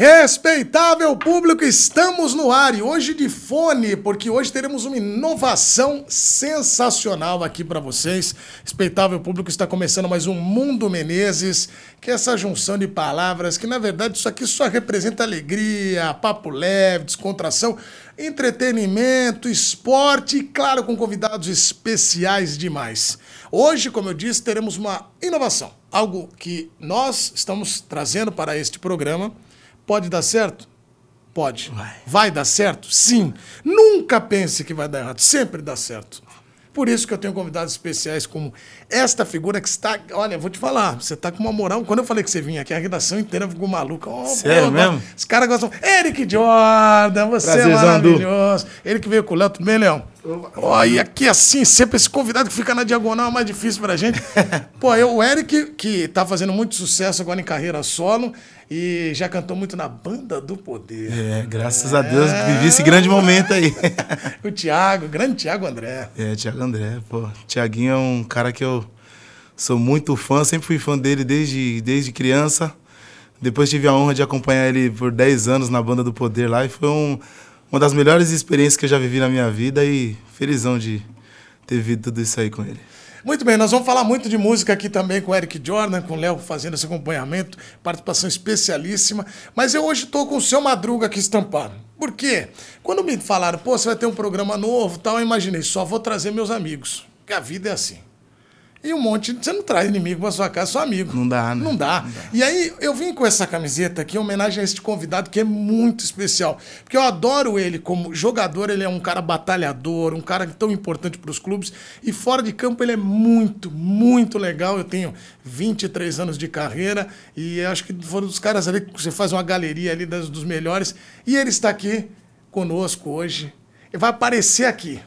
Respeitável público, estamos no ar e hoje de fone, porque hoje teremos uma inovação sensacional aqui para vocês. Respeitável público, está começando mais um Mundo Menezes, que é essa junção de palavras que na verdade isso aqui só representa alegria, papo leve, descontração, entretenimento, esporte e claro com convidados especiais demais. Hoje, como eu disse, teremos uma inovação, algo que nós estamos trazendo para este programa Pode dar certo? Pode. Vai. vai dar certo? Sim. Nunca pense que vai dar errado. Sempre dá certo. Por isso que eu tenho convidados especiais como esta figura que está. Olha, vou te falar, você está com uma moral. Quando eu falei que você vinha aqui, a redação inteira ficou maluca. Oh, Sério pô, mesmo? Os caras gostam. Eric Jordan, você é maravilhoso. Ele que veio com o Léo, tudo bem, Léo? Olha, e aqui assim, sempre esse convidado que fica na diagonal é mais difícil pra gente. Pô, eu, o Eric, que tá fazendo muito sucesso agora em carreira solo e já cantou muito na Banda do Poder. É, graças é. a Deus vivi esse grande momento aí. o Thiago, o grande Thiago André. É, Thiago André, pô. Thiaguinho é um cara que eu sou muito fã, sempre fui fã dele desde, desde criança. Depois tive a honra de acompanhar ele por 10 anos na Banda do Poder lá e foi um uma das melhores experiências que eu já vivi na minha vida e felizão de ter vivido tudo isso aí com ele. Muito bem, nós vamos falar muito de música aqui também com o Eric Jordan, com o Léo fazendo esse acompanhamento, participação especialíssima. Mas eu hoje estou com o seu Madruga aqui estampado. Por quê? Quando me falaram, pô, você vai ter um programa novo tal, eu imaginei, só vou trazer meus amigos. Porque a vida é assim. E um monte. Você não traz inimigo pra sua casa, só amigo. Não dá, né? Não dá. Não dá. E aí, eu vim com essa camiseta aqui em homenagem a este convidado que é muito especial. Porque eu adoro ele como jogador, ele é um cara batalhador, um cara tão importante para os clubes. E fora de campo, ele é muito, muito legal. Eu tenho 23 anos de carreira e acho que foram dos caras ali que você faz uma galeria ali das, dos melhores. E ele está aqui conosco hoje. Ele vai aparecer aqui.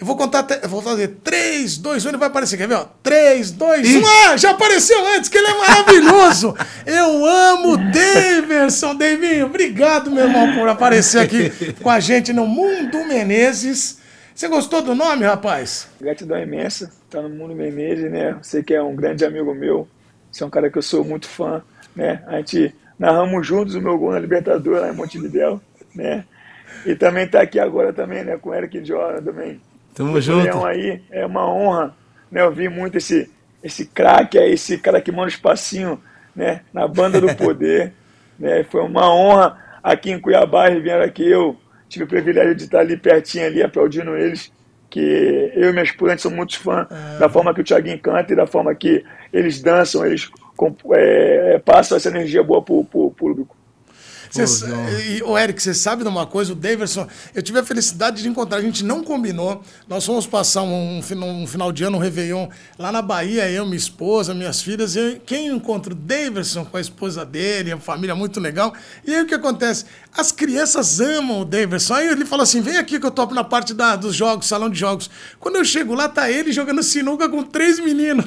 Eu vou contar até. Eu vou fazer 3, 2, 1, ele vai aparecer. Quer ver? Ó? 3, 2, 1. Ah, já apareceu antes, que ele é maravilhoso. Eu amo Daverson, Davinho. Obrigado, meu irmão, por aparecer aqui com a gente no Mundo Menezes. Você gostou do nome, rapaz? Gratidão imensa. Tá no Mundo Menezes, né? Você que é um grande amigo meu. Você é um cara que eu sou muito fã, né? A gente narramos juntos o meu gol na Libertadores lá em Montevideo, né? E também tá aqui agora também, né? Com o Eric Jordan também Tamo junto. Leão aí, é uma honra, né? Eu vi muito esse, esse craque aí, esse cara que manda o espacinho, né? Na banda do poder, né? Foi uma honra aqui em Cuiabá, eles vieram aqui, eu tive o privilégio de estar ali pertinho ali, aplaudindo eles, que eu e minha esposa somos muito fãs é. da forma que o Thiaguinho canta e da forma que eles dançam, eles é, passam essa energia boa pro, pro público. Cê, e, o Eric, você sabe de uma coisa? O Daverson, eu tive a felicidade de encontrar, a gente não combinou. Nós fomos passar um, um, final de ano, um Réveillon, lá na Bahia, eu, minha esposa, minhas filhas. E quem encontra o Daverson com a esposa dele, a família muito legal. E aí o que acontece? As crianças amam o Daverson. Aí ele falou assim: vem aqui que eu topo na parte da, dos jogos, salão de jogos. Quando eu chego lá, tá ele jogando sinuca com três meninos.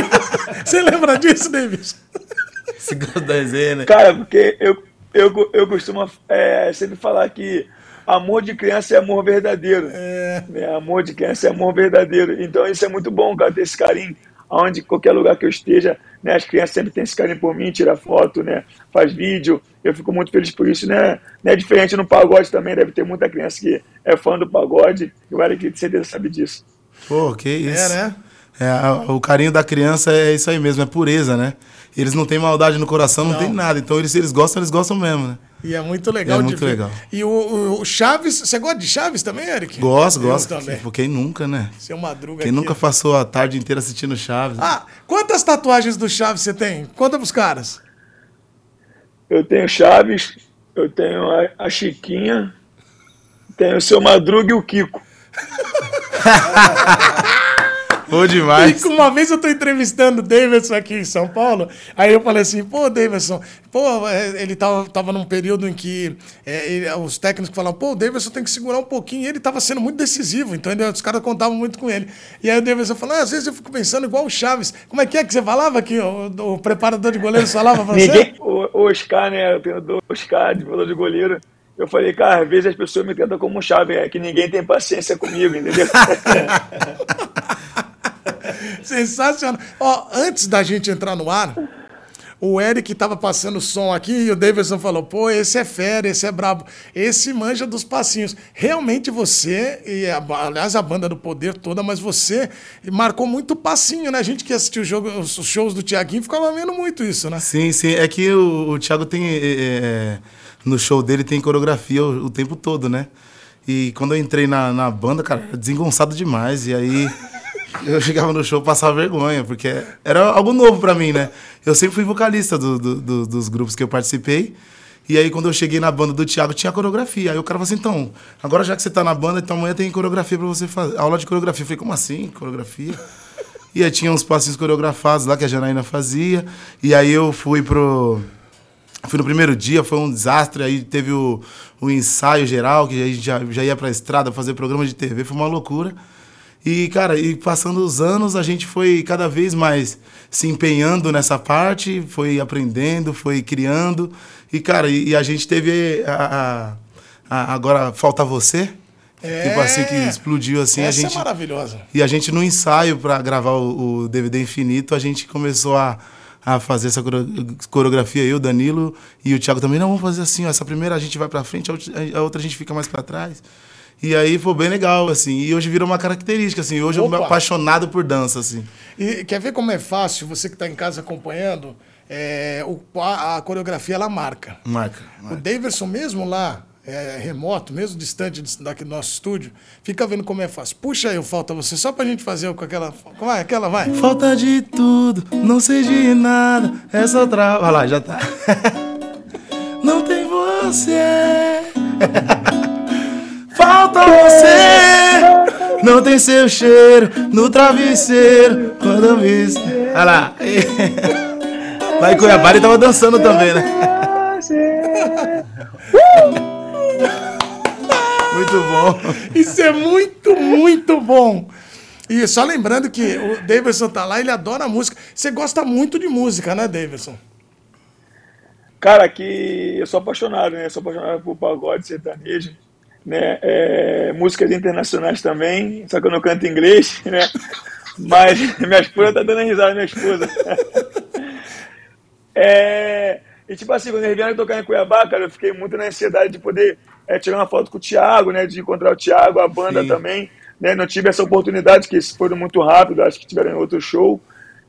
Você lembra disso, Daverson? Você gosta da né? Cara, porque eu eu, eu costumo é, sempre falar que amor de criança é amor verdadeiro. É. Né? Amor de criança é amor verdadeiro. Então isso é muito bom, cara, ter esse carinho. Onde, qualquer lugar que eu esteja, né, as crianças sempre têm esse carinho por mim, tira foto, né, faz vídeo. Eu fico muito feliz por isso, né? Não é diferente no pagode também, deve ter muita criança que é fã do pagode. E o Eric, de certeza, sabe disso. Pô, que isso. É, né? É, o carinho da criança é isso aí mesmo, é pureza, né? Eles não têm maldade no coração, não, não tem nada. Então, eles, se eles gostam, eles gostam mesmo, né? E é muito legal é muito ver. legal. E o, o, Chaves, você gosta de Chaves também, Eric? Gosto, Eu gosto. Também. Quem nunca, né? Seu Madruga Quem aqui, nunca passou a tarde inteira assistindo Chaves? Ah, quantas tatuagens do Chaves você tem? Conta pros caras. Eu tenho Chaves, eu tenho a, a Chiquinha, tenho o seu Madruga e o Kiko. Bom demais. E uma vez eu tô entrevistando o Davidson aqui em São Paulo, aí eu falei assim, pô, Davidson, pô, é, ele tava, tava num período em que é, ele, os técnicos falavam, pô, o Davidson tem que segurar um pouquinho, e ele tava sendo muito decisivo, então ele, os caras contavam muito com ele. E aí o Davidson falou, ah, às vezes eu fico pensando igual o Chaves, como é que é que você falava que o, o preparador de goleiros falava pra Ninguém, você? O, o Oscar, né, o treinador Oscar, de preparador de goleiro, eu falei, cara, às vezes as pessoas me tratam como um chave, é que ninguém tem paciência comigo, entendeu? Sensacional. Ó, antes da gente entrar no ar, o Eric tava passando som aqui e o Davidson falou: pô, esse é fera, esse é brabo, esse manja dos passinhos. Realmente você, e a, aliás, a banda do poder toda, mas você marcou muito passinho, né? A gente que assistiu o jogo, os shows do Tiaguinho ficava vendo muito isso, né? Sim, sim. É que o, o Thiago tem. É, é, no show dele tem coreografia o, o, tempo todo, né? E quando eu entrei na, na banda, cara, desengonçado demais. E aí. Eu chegava no show passava vergonha, porque era algo novo para mim, né? Eu sempre fui vocalista do, do, do, dos grupos que eu participei. E aí, quando eu cheguei na banda do Thiago, tinha coreografia. Aí o cara falou assim: então, agora já que você tá na banda, então amanhã tem coreografia pra você fazer. Aula de coreografia. Eu falei: como assim? Coreografia? E aí tinha uns passinhos coreografados lá que a Janaína fazia. E aí eu fui pro. Fui no primeiro dia, foi um desastre. Aí teve o, o ensaio geral, que a gente já, já ia pra estrada fazer programa de TV, foi uma loucura. E, cara, e passando os anos, a gente foi cada vez mais se empenhando nessa parte, foi aprendendo, foi criando. E, cara, e, e a gente teve a, a, a, agora Falta Você. É, tipo assim, que explodiu assim. Essa a gente, é maravilhosa. E a gente, no ensaio para gravar o, o, DVD Infinito, a gente começou a, a fazer essa coreografia. Eu, Danilo e o Thiago também. Não, vamos fazer assim, ó, essa primeira a gente vai para frente, a outra a gente fica mais para trás. E aí foi bem legal, assim. E hoje virou uma característica, assim. Hoje Opa. eu sou apaixonado por dança, assim. E quer ver como é fácil, você que está em casa acompanhando, é, o, a, a, coreografia ela marca. Marca. marca. O Daverson mesmo lá, é, remoto, mesmo distante daqui do nosso estúdio, fica vendo como é fácil. Puxa aí Falta Você, só pra gente fazer com aquela... Vai, aquela, vai. Falta de tudo, não sei de nada, é só tra... Vai lá, já tá. não tem você... Falta você, não tem seu cheiro no travesseiro quando eu vi. Olha lá. Lá em Cuiabá ele tava dançando também, né? Muito bom. Isso é muito, muito bom. E só lembrando que o Davidson tá lá, ele adora música. Você gosta muito de música, né, Davidson? Cara, que eu sou apaixonado, né? Eu sou apaixonado por pagode sertanejo né? É, músicas internacionais também, só que eu não canto inglês, né? Mas minha esposa tá dando risada, minha esposa. É, e tipo assim, quando eles vieram tocar em Cuiabá, cara, eu fiquei muito na ansiedade de poder é, tirar uma foto com o Thiago, né? De encontrar o Thiago, a banda Sim. também. Né? Não tive essa oportunidade, que foram muito rápido, acho que tiveram outro show.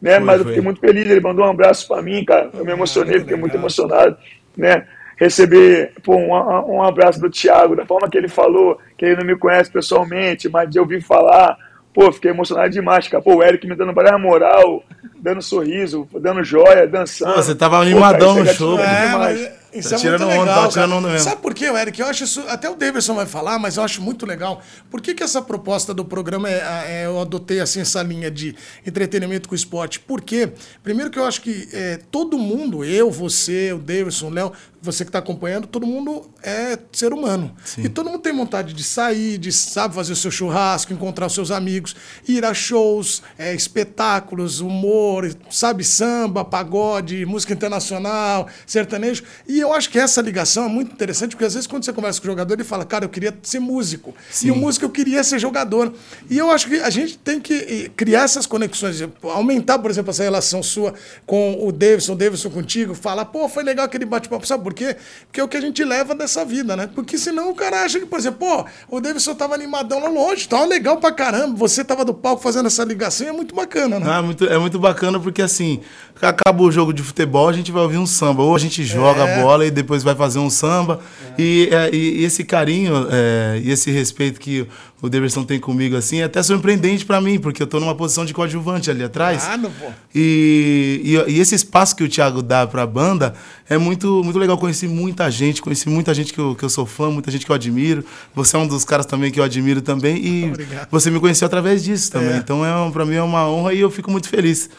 Né? Foi, Mas eu fiquei muito feliz, ele mandou um abraço para mim, cara. Eu me emocionei, fiquei muito emocionado, né? Receber pô, um, um abraço do Thiago, da forma que ele falou, que ele não me conhece pessoalmente, mas de ouvir falar, pô, fiquei emocionado demais, cara. Pô, o Eric me dando várias moral, dando sorriso, dando joia, dançando. Pô, você tava animadão no show. É, mas... Isso tá é muito legal, onda, tá tirando onda mesmo. Sabe por quê, Eric? Eu acho isso. Até o Davidson vai falar, mas eu acho muito legal. Por que, que essa proposta do programa é, é, eu adotei assim essa linha de entretenimento com esporte? Porque, primeiro que eu acho que é, todo mundo, eu, você, o Davidson, o Léo, você que está acompanhando, todo mundo é ser humano. Sim. E todo mundo tem vontade de sair, de sabe fazer o seu churrasco, encontrar os seus amigos, ir a shows, é, espetáculos, humor, sabe, samba, pagode, música internacional, sertanejo. E eu acho que essa ligação é muito interessante, porque às vezes quando você conversa com o jogador, ele fala, cara, eu queria ser músico. Sim. E o músico eu queria ser jogador. E eu acho que a gente tem que criar essas conexões, aumentar, por exemplo, essa relação sua com o Davidson, o Davidson contigo, falar, pô, foi legal aquele bate-papo, sabe por quê? Porque é o que a gente leva dessa vida, né? Porque senão o cara acha que, por exemplo, pô, o Davidson tava animadão lá longe, tava legal pra caramba, você tava do palco fazendo essa ligação, é muito bacana, né? Ah, muito, é muito bacana porque assim, acaba o jogo de futebol, a gente vai ouvir um samba, ou a gente joga é. a bola bola e depois vai fazer um samba. É. E, e, e, esse carinho é, e esse respeito que o Deverson tem comigo, assim, é até surpreendente para mim, porque eu tô numa posição de coadjuvante ali atrás. Ah, não vou. E, e, e, esse espaço que o Thiago dá pra banda é muito, muito legal. Conheci muita gente, conheci muita gente que eu, que eu sou fã, muita gente que eu admiro. Você é um dos caras também que eu admiro também. E Obrigado. você me conheceu através disso também. É. Então, é, para mim é uma honra e eu fico muito feliz.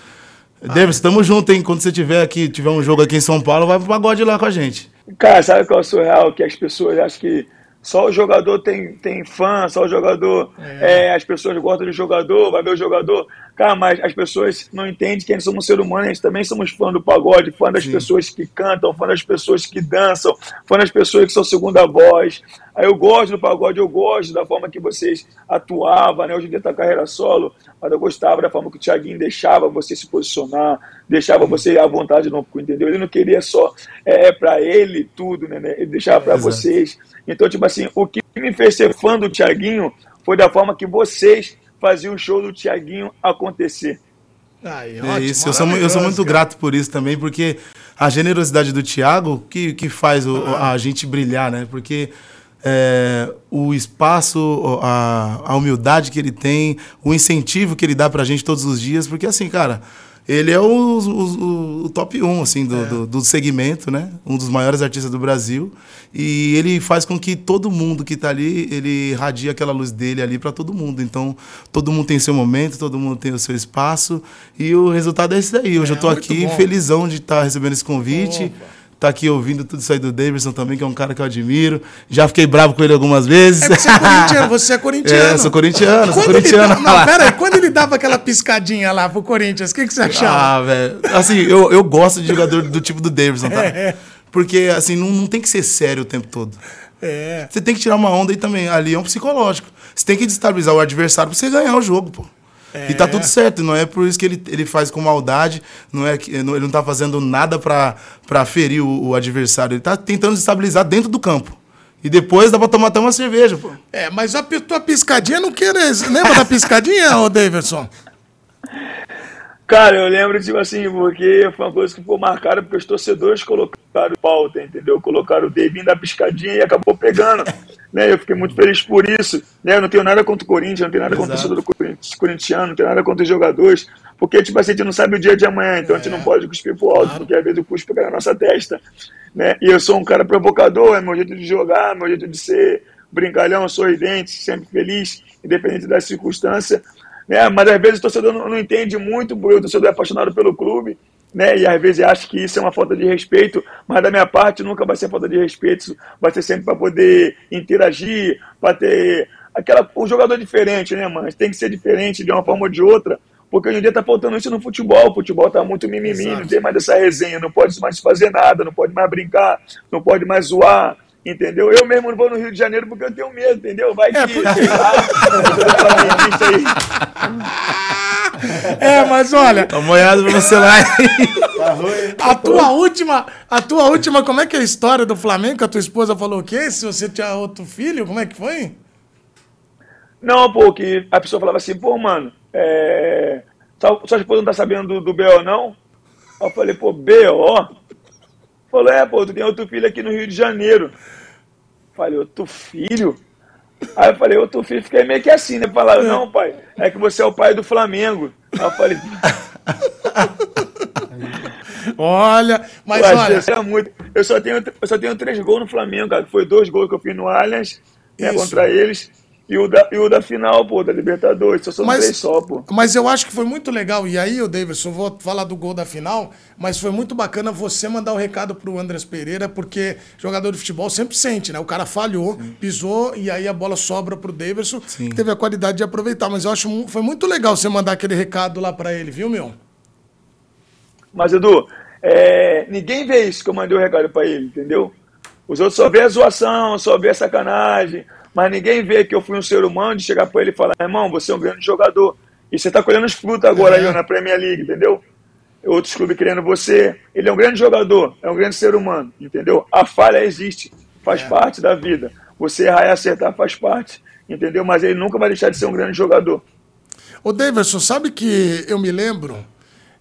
Ah. Davis, tamo junto, hein? Quando você tiver aqui, tiver um jogo aqui em São Paulo, vai pro pagode lá com a gente. Cara, sabe qual é o surreal? Que as pessoas acham que só o jogador tem, tem fã, só o jogador. É. É, as pessoas gostam do jogador, vai ver o jogador. Cara, mas as pessoas não entendem que a gente somos um ser humano, a gente também somos fã do pagode, fã das Sim. pessoas que cantam, fã das pessoas que dançam, fã das pessoas que são segunda voz. Aí eu gosto do pagode, eu gosto da forma que vocês atuavam, né? Hoje em dia tá carreira solo, mas eu gostava da forma que o Thiaguinho deixava você se posicionar, deixava você à vontade no entendeu? Ele não queria só é, para ele tudo, né? Ele deixava para vocês. Então, tipo assim, o que me fez ser fã do Thiaguinho foi da forma que vocês faziam o show do Thiaguinho acontecer. Aí, é ótimo, isso, eu sou, eu sou muito cara. grato por isso também, porque a generosidade do Thiago que, que faz o, a gente brilhar, né? Porque é, o espaço, a, a humildade que ele tem, o incentivo que ele dá pra gente todos os dias, porque assim, cara, ele é o, o, o top 1 assim, do, é. do, do, segmento, né? Um dos maiores artistas do Brasil. E ele faz com que todo mundo que está ali, ele irradia aquela luz dele ali para todo mundo. Então, todo mundo tem seu momento, todo mundo tem o seu espaço. E o resultado é esse daí. Hoje é, eu estou aqui bom. felizão de estar tá recebendo esse convite. Opa tá aqui ouvindo tudo isso aí do Davidson também, que é um cara que eu admiro. Já fiquei bravo com ele algumas vezes. É você é corintiano, você é corintiano. É, sou corintiano, sou corintiano. Dá, não, pera aí, quando ele dava aquela piscadinha lá pro Corinthians, o que, que você achava? Ah, velho. Assim, eu, eu gosto de jogador do tipo do Davidson, tá? É. Porque, assim, não, não tem que ser sério o tempo todo. É. Você tem que tirar uma onda aí também. Ali é um psicológico. Você tem que destabilizar o adversário pra você ganhar o jogo, pô. É. E tá tudo certo, não é por isso que ele, ele faz com maldade, não é que ele não tá fazendo nada para ferir o, o, adversário, ele tá tentando estabilizar dentro do campo. E depois dá pra tomar até uma cerveja, pô. É, mas a tua piscadinha não querer. Lembra da piscadinha, ô Davidson? Cara, eu lembro, tipo assim, porque foi uma coisa que ficou marcada porque os torcedores colocaram pauta, entendeu? Colocaram o Davinho da piscadinha e acabou pegando. né? Eu fiquei muito feliz por isso. Né? Eu não tenho nada contra o Corinthians, não tenho nada contra o torcedor do corintiano, não tenho nada contra os jogadores. Porque, tipo assim, a gente não sabe o dia de amanhã, então a gente não é. pode cuspir pro alto, porque às vezes o cuspe pega na nossa testa. Né? E eu sou um cara provocador, é meu jeito de jogar, meu jeito de ser brincalhão, sorridente, sempre feliz, independente da circunstância né? Mas às vezes o torcedor não, não entende muito, porque o torcedor é apaixonado pelo clube, né? E às vezes acha que isso é uma falta de respeito, mas da minha parte nunca vai ser falta de respeito, vai ser sempre para poder interagir, para ter aquela um jogador diferente, né, mano? Tem que ser diferente de uma forma ou de outra, porque hoje em dia tá faltando isso no futebol. O futebol tá muito mimimi, Exato. não tem mais essa resenha, não pode mais fazer nada, não pode mais brincar, não pode mais zoar. Entendeu? Eu mesmo não vou no Rio de Janeiro porque eu tenho medo, entendeu? Vai que. É, porque... é mas olha. Tá molhado pra você lá. a tua última, a tua última, como é que é a história do Flamengo? A tua esposa falou o quê? Se você tinha outro filho, como é que foi? Não, pô, que a pessoa falava assim, pô, mano, é... sua esposa não tá sabendo do, do BO, não? Eu falei, pô, BO? Falou, é, pô, tu tem outro filho aqui no Rio de Janeiro. Falei, outro filho? Aí eu falei, outro filho, fiquei meio que assim, né? Falaram, não, pai, é que você é o pai do Flamengo. Aí eu falei. olha, mas olha. Eu, muito. Eu, só tenho, eu só tenho três gols no Flamengo, cara. Foi dois gols que eu fiz no Allianz, né, contra eles. E o, da, e o da final, pô, da Libertadores. Só são mas, três só, pô. Mas eu acho que foi muito legal. E aí, o Davidson, vou falar do gol da final, mas foi muito bacana você mandar o um recado pro Andrés Pereira, porque jogador de futebol sempre sente, né? O cara falhou, Sim. pisou, e aí a bola sobra pro Davidson, Sim. que teve a qualidade de aproveitar. Mas eu acho foi muito legal você mandar aquele recado lá para ele, viu, meu? Mas, Edu, é, ninguém vê isso que eu mandei o recado para ele, entendeu? Os outros só vê a zoação, só vê a sacanagem mas ninguém vê que eu fui um ser humano de chegar para ele e falar, irmão, você é um grande jogador. E você está colhendo os frutos agora aí na Premier League, entendeu? Outros clubes querendo você. Ele é um grande jogador, é um grande ser humano, entendeu? A falha existe, faz é. parte da vida. Você errar e acertar faz parte, entendeu? Mas ele nunca vai deixar de ser um grande jogador. Ô, Davidson, sabe que eu me lembro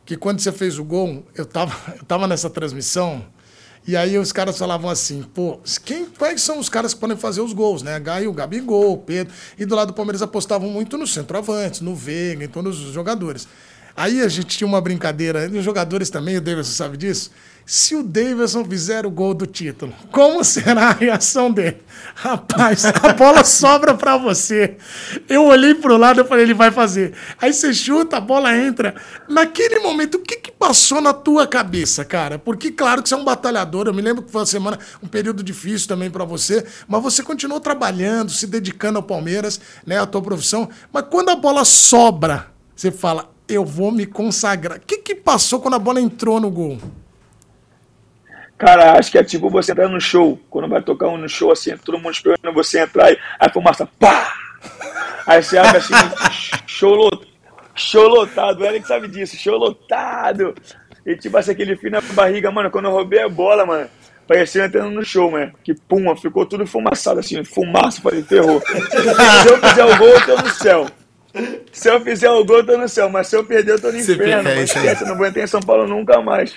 que quando você fez o gol, eu estava eu tava nessa transmissão e aí os caras falavam assim, pô, quem, quais são os caras que podem fazer os gols, né? Gaio, Gabigol, Pedro. E do lado do Palmeiras apostavam muito no centroavante, no Veiga, em todos os jogadores. Aí a gente tinha uma brincadeira, e os jogadores também, o Davidson sabe disso, se o Davidson fizer o gol do título, como será a reação dele? Rapaz, a bola sobra para você. Eu olhei pro lado e falei, ele vai fazer. Aí você chuta, a bola entra. Naquele momento, o que, que passou na tua cabeça, cara? Porque, claro que você é um batalhador. Eu me lembro que foi uma semana, um período difícil também para você, mas você continuou trabalhando, se dedicando ao Palmeiras, né, à tua profissão. Mas quando a bola sobra, você fala, eu vou me consagrar. O que, que passou quando a bola entrou no gol? Cara, acho que é tipo você entrar no show. Quando vai tocar um no show, assim, todo mundo esperando você entrar e a fumaça, pá! Aí você abre assim, show, lot, show lotado. O Eric sabe disso, show lotado. E tipo assim, aquele fio na barriga, mano, quando eu roubei a bola, mano, parecia entrando no show, mano. Que pum, ficou tudo fumaçado, assim, fumaça, falei, ferrou. se eu fizer o gol, eu tô no céu. Se eu fizer o gol, eu tô no céu, mas se eu perder, eu tô no inferno. É, esquece, eu não vou entrar em São Paulo nunca mais.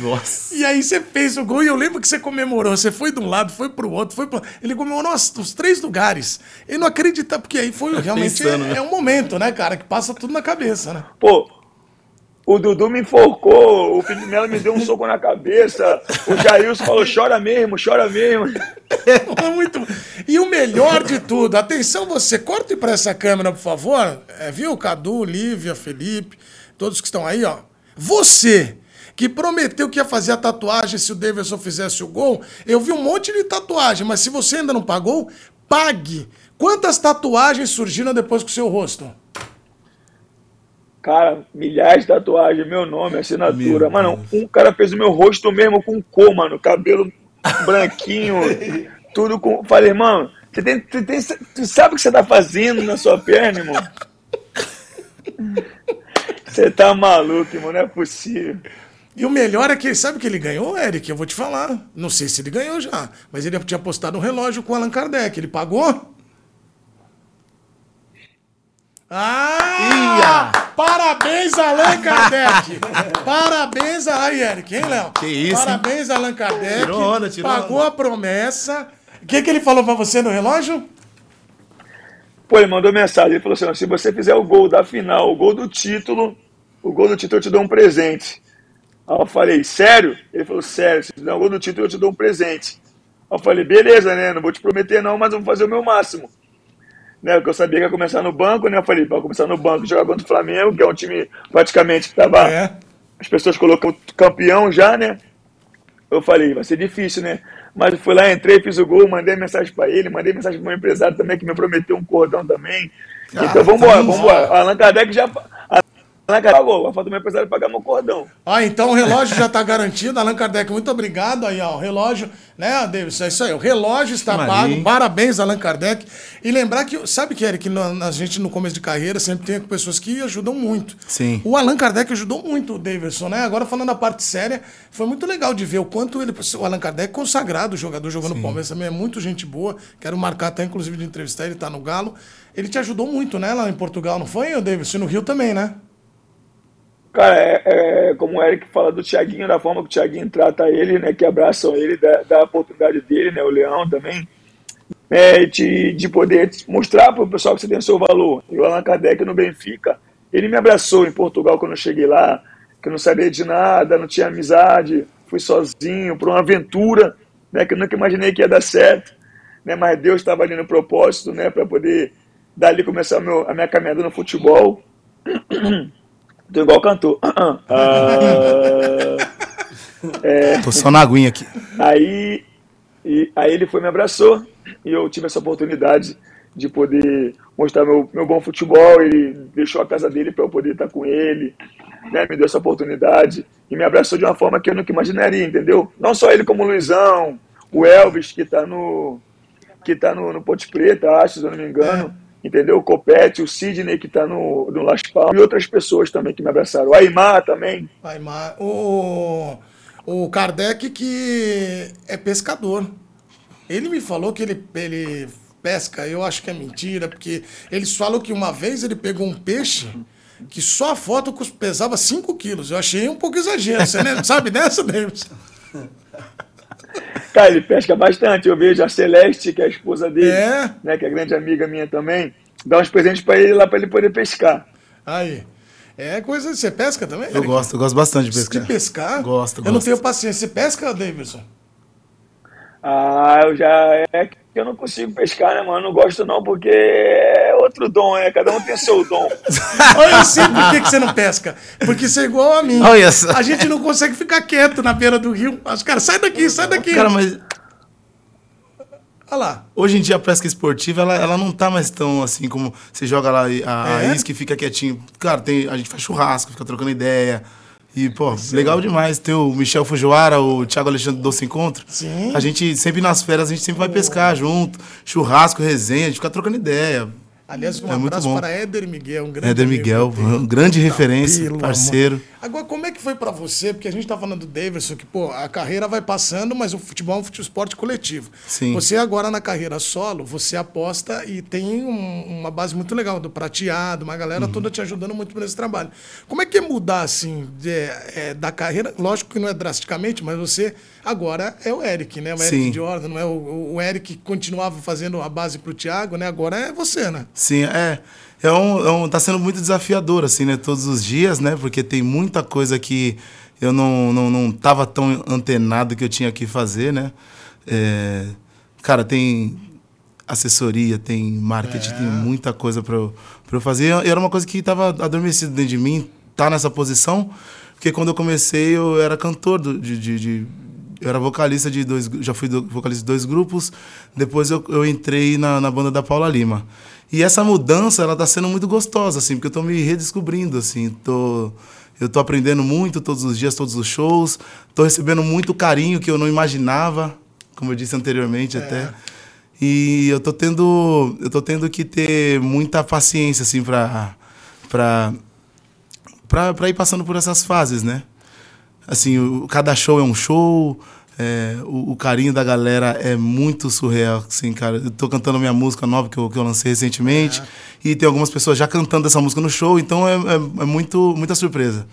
Nossa. E aí você fez o gol e eu lembro que você comemorou. Você foi de um lado, foi pro outro, foi pro... Ele comemorou os três lugares. Ele não acredita, porque aí foi realmente Pensando, é, né? é, um momento, né, cara, que passa tudo na cabeça, né? Pô, o Dudu me enforcou, o Felipe Melo me deu um soco na cabeça, o Jailson falou, chora mesmo, chora mesmo. É muito... E o melhor de tudo, atenção você, corte para essa câmera, por favor. É, viu, Cadu, Lívia, Felipe, todos que estão aí, ó. Você que prometeu que ia fazer a tatuagem se o Davidson fizesse o gol. Eu vi um monte de tatuagem, mas se você ainda não pagou, pague. Quantas tatuagens surgiram depois com o seu rosto? Cara, milhares de tatuagens, meu nome, assinatura. Meu mano, um cara fez o meu rosto mesmo com cor, mano, cabelo branquinho, tudo com. Falei, mano, você, tem, você, tem, você sabe o que você tá fazendo na sua perna, irmão? Você tá maluco, irmão, não é possível. E o melhor é que, sabe que ele ganhou, Eric? Eu vou te falar. Não sei se ele ganhou já, mas ele tinha postado um relógio com o Allan Kardec. Ele pagou? Ah! Ia. Parabéns, Allan Kardec! Parabéns aí, Eric, hein, Léo? Que isso? Parabéns, Allan Kardec. Tirou onda, tirou Pagou onda. a promessa. O que, que ele falou pra você no relógio? Pô, ele mandou mensagem. Ele falou assim: se você fizer o gol da final, o gol do título, o gol do título eu te dou um presente. Aí eu falei, sério? Ele falou, sério, se der um gol do título eu te dou um presente. Aí eu falei, beleza, né? Não vou te prometer não, mas eu vou fazer o meu máximo. Né, porque eu sabia que ia começar no banco, né? Eu falei, para começar no banco, jogar contra o Flamengo, que é um time praticamente que tava. É. As pessoas colocam campeão já, né? Eu falei, vai ser difícil, né? Mas eu fui lá, entrei, fiz o gol, mandei mensagem para ele, mandei mensagem para o meu empresário também, que me prometeu um cordão também. Ah, então vamos embora, vamos embora. Allan Kardec já. Allan Kardec pagou, vai falta o meu empresário pagar meu cordão. Ah, então o relógio já está garantido. Allan Kardec, muito obrigado aí, ó. O relógio, né, Davis? É isso aí. O relógio está pago. Parabéns, Allan Kardec. E lembrar que, sabe, Kelly, que a gente no começo de carreira sempre tem pessoas que ajudam muito. Sim. O Allan Kardec ajudou muito o Davidson, né? Agora falando da parte séria, foi muito legal de ver o quanto ele. O Allan Kardec consagrado, jogador jogando no Palmeiras também, é muito gente boa. Quero marcar até, inclusive, de entrevistar, ele tá no Galo. Ele te ajudou muito, né, lá em Portugal, não foi, Davidson? E no Rio também, né? Cara, é, é, como o Eric fala do Thiaguinho, da forma que o Thiaguinho trata ele, né? Que abraçam ele, dá, a oportunidade dele, né? O Leão também. É, de, de poder mostrar para o pessoal que você tem o seu valor. E o Allan Kardec no Benfica, ele me abraçou em Portugal quando eu cheguei lá, que eu não sabia de nada, não tinha amizade, fui sozinho para uma aventura, né? Que eu nunca imaginei que ia dar certo, né? Mas Deus estava ali no propósito, né? Para poder dali começar meu, a minha caminhada no futebol. Tô igual cantor. Ah, é, Tô só na aguinha aqui. Aí, e, aí ele foi me abraçou e eu tive essa oportunidade de poder mostrar meu, meu bom futebol. Ele deixou a casa dele para eu poder estar com ele, né? me deu essa oportunidade e me abraçou de uma forma que eu nunca imaginaria, entendeu? Não só ele, como o Luizão, o Elvis, que está no, que tá no, no Ponte Preta, acho, se eu não me engano. Entendeu? O Copete, o Sidney, que está no, no Las Palmas, e outras pessoas também que me abraçaram. O Aymar também. Aymar. O, o Kardec, que é pescador. Ele me falou que ele, ele pesca, eu acho que é mentira, porque eles falam que uma vez ele pegou um peixe que só a foto pesava 5 quilos. Eu achei um pouco exagero. Você sabe dessa, Davis? Cara, ele pesca bastante. Eu vejo a Celeste, que é a esposa dele, é. né, que é grande amiga minha também, dá uns presentes para ele lá para ele poder pescar. Aí. É coisa. Você pesca também? Eu gosto, eu gosto bastante de pescar. De pescar? Gosto, Eu gosto. não tenho paciência. Você pesca, Davidson? Ah, eu já. É que eu não consigo pescar, né, mano? Não gosto não, porque é outro dom, é. Cada um tem seu dom. Olha, eu sei por que, que você não pesca. Porque você é igual a mim. Olha A gente não consegue ficar quieto na beira do rio. Os caras, sai daqui, sai daqui. Cara, mas. Olha lá. Hoje em dia a pesca esportiva, ela, ela não tá mais tão assim como você joga lá a, a é? isca e fica quietinho. Cara, tem, a gente faz churrasco, fica trocando ideia. E, pô, legal demais. Tem o Michel Fujiwara, o Thiago Alexandre do Doce Encontro. Sim. A gente sempre nas férias, a gente sempre vai pescar junto. Churrasco, resenha, a gente fica trocando ideia. Aliás, um É abraço para Éder Miguel, um grande Éder Miguel, uma grande referência, parceiro. Agora, como é que foi pra você? Porque a gente tá falando do Davidson, que, pô, a carreira vai passando, mas o futebol é um esporte coletivo. Sim. Você agora na carreira solo, você aposta e tem um- uma base muito legal do prateado, uma Uhum. galera toda te ajudando muito nesse trabalho. Como é que é mudar, assim, de- é, da carreira? Lógico que não é drasticamente, mas você agora é o Eric, né? O Eric Sim. Jordan, não é o, o Eric que continuava fazendo a base pro Thiago, né? Agora é você, né? Sim, é. É um, é um, tá sendo muito desafiador, assim, né? Todos os dias, né? Porque tem muita coisa que eu não, não, não tava tão antenado que eu tinha que fazer, né? É, cara, tem assessoria, tem marketing, tem muita coisa para eu, pra eu fazer. E era uma coisa que estava adormecida dentro de mim, tá nessa posição, porque quando eu comecei eu era cantor do- de, de, de- eu era vocalista de dois, já fui do- vocalista de dois grupos. Depois eu, eu entrei na, na banda da Paula Lima. E essa mudança, ela tá sendo muito gostosa, assim, porque eu tô me redescobrindo, assim, tô eu tô aprendendo muito todos os dias, todos os shows, tô recebendo muito carinho que eu não imaginava, como eu disse anteriormente até. E eu tô tendo, eu tô tendo que ter muita paciência assim para para para ir passando por essas fases, né? Assim, o, cada show é um show, é, o, o carinho da galera é muito surreal, assim, cara. Eu tô cantando minha música nova que eu, que eu lancei recentemente e tem algumas pessoas já cantando essa música no show, então é, é, é muito, muita surpresa.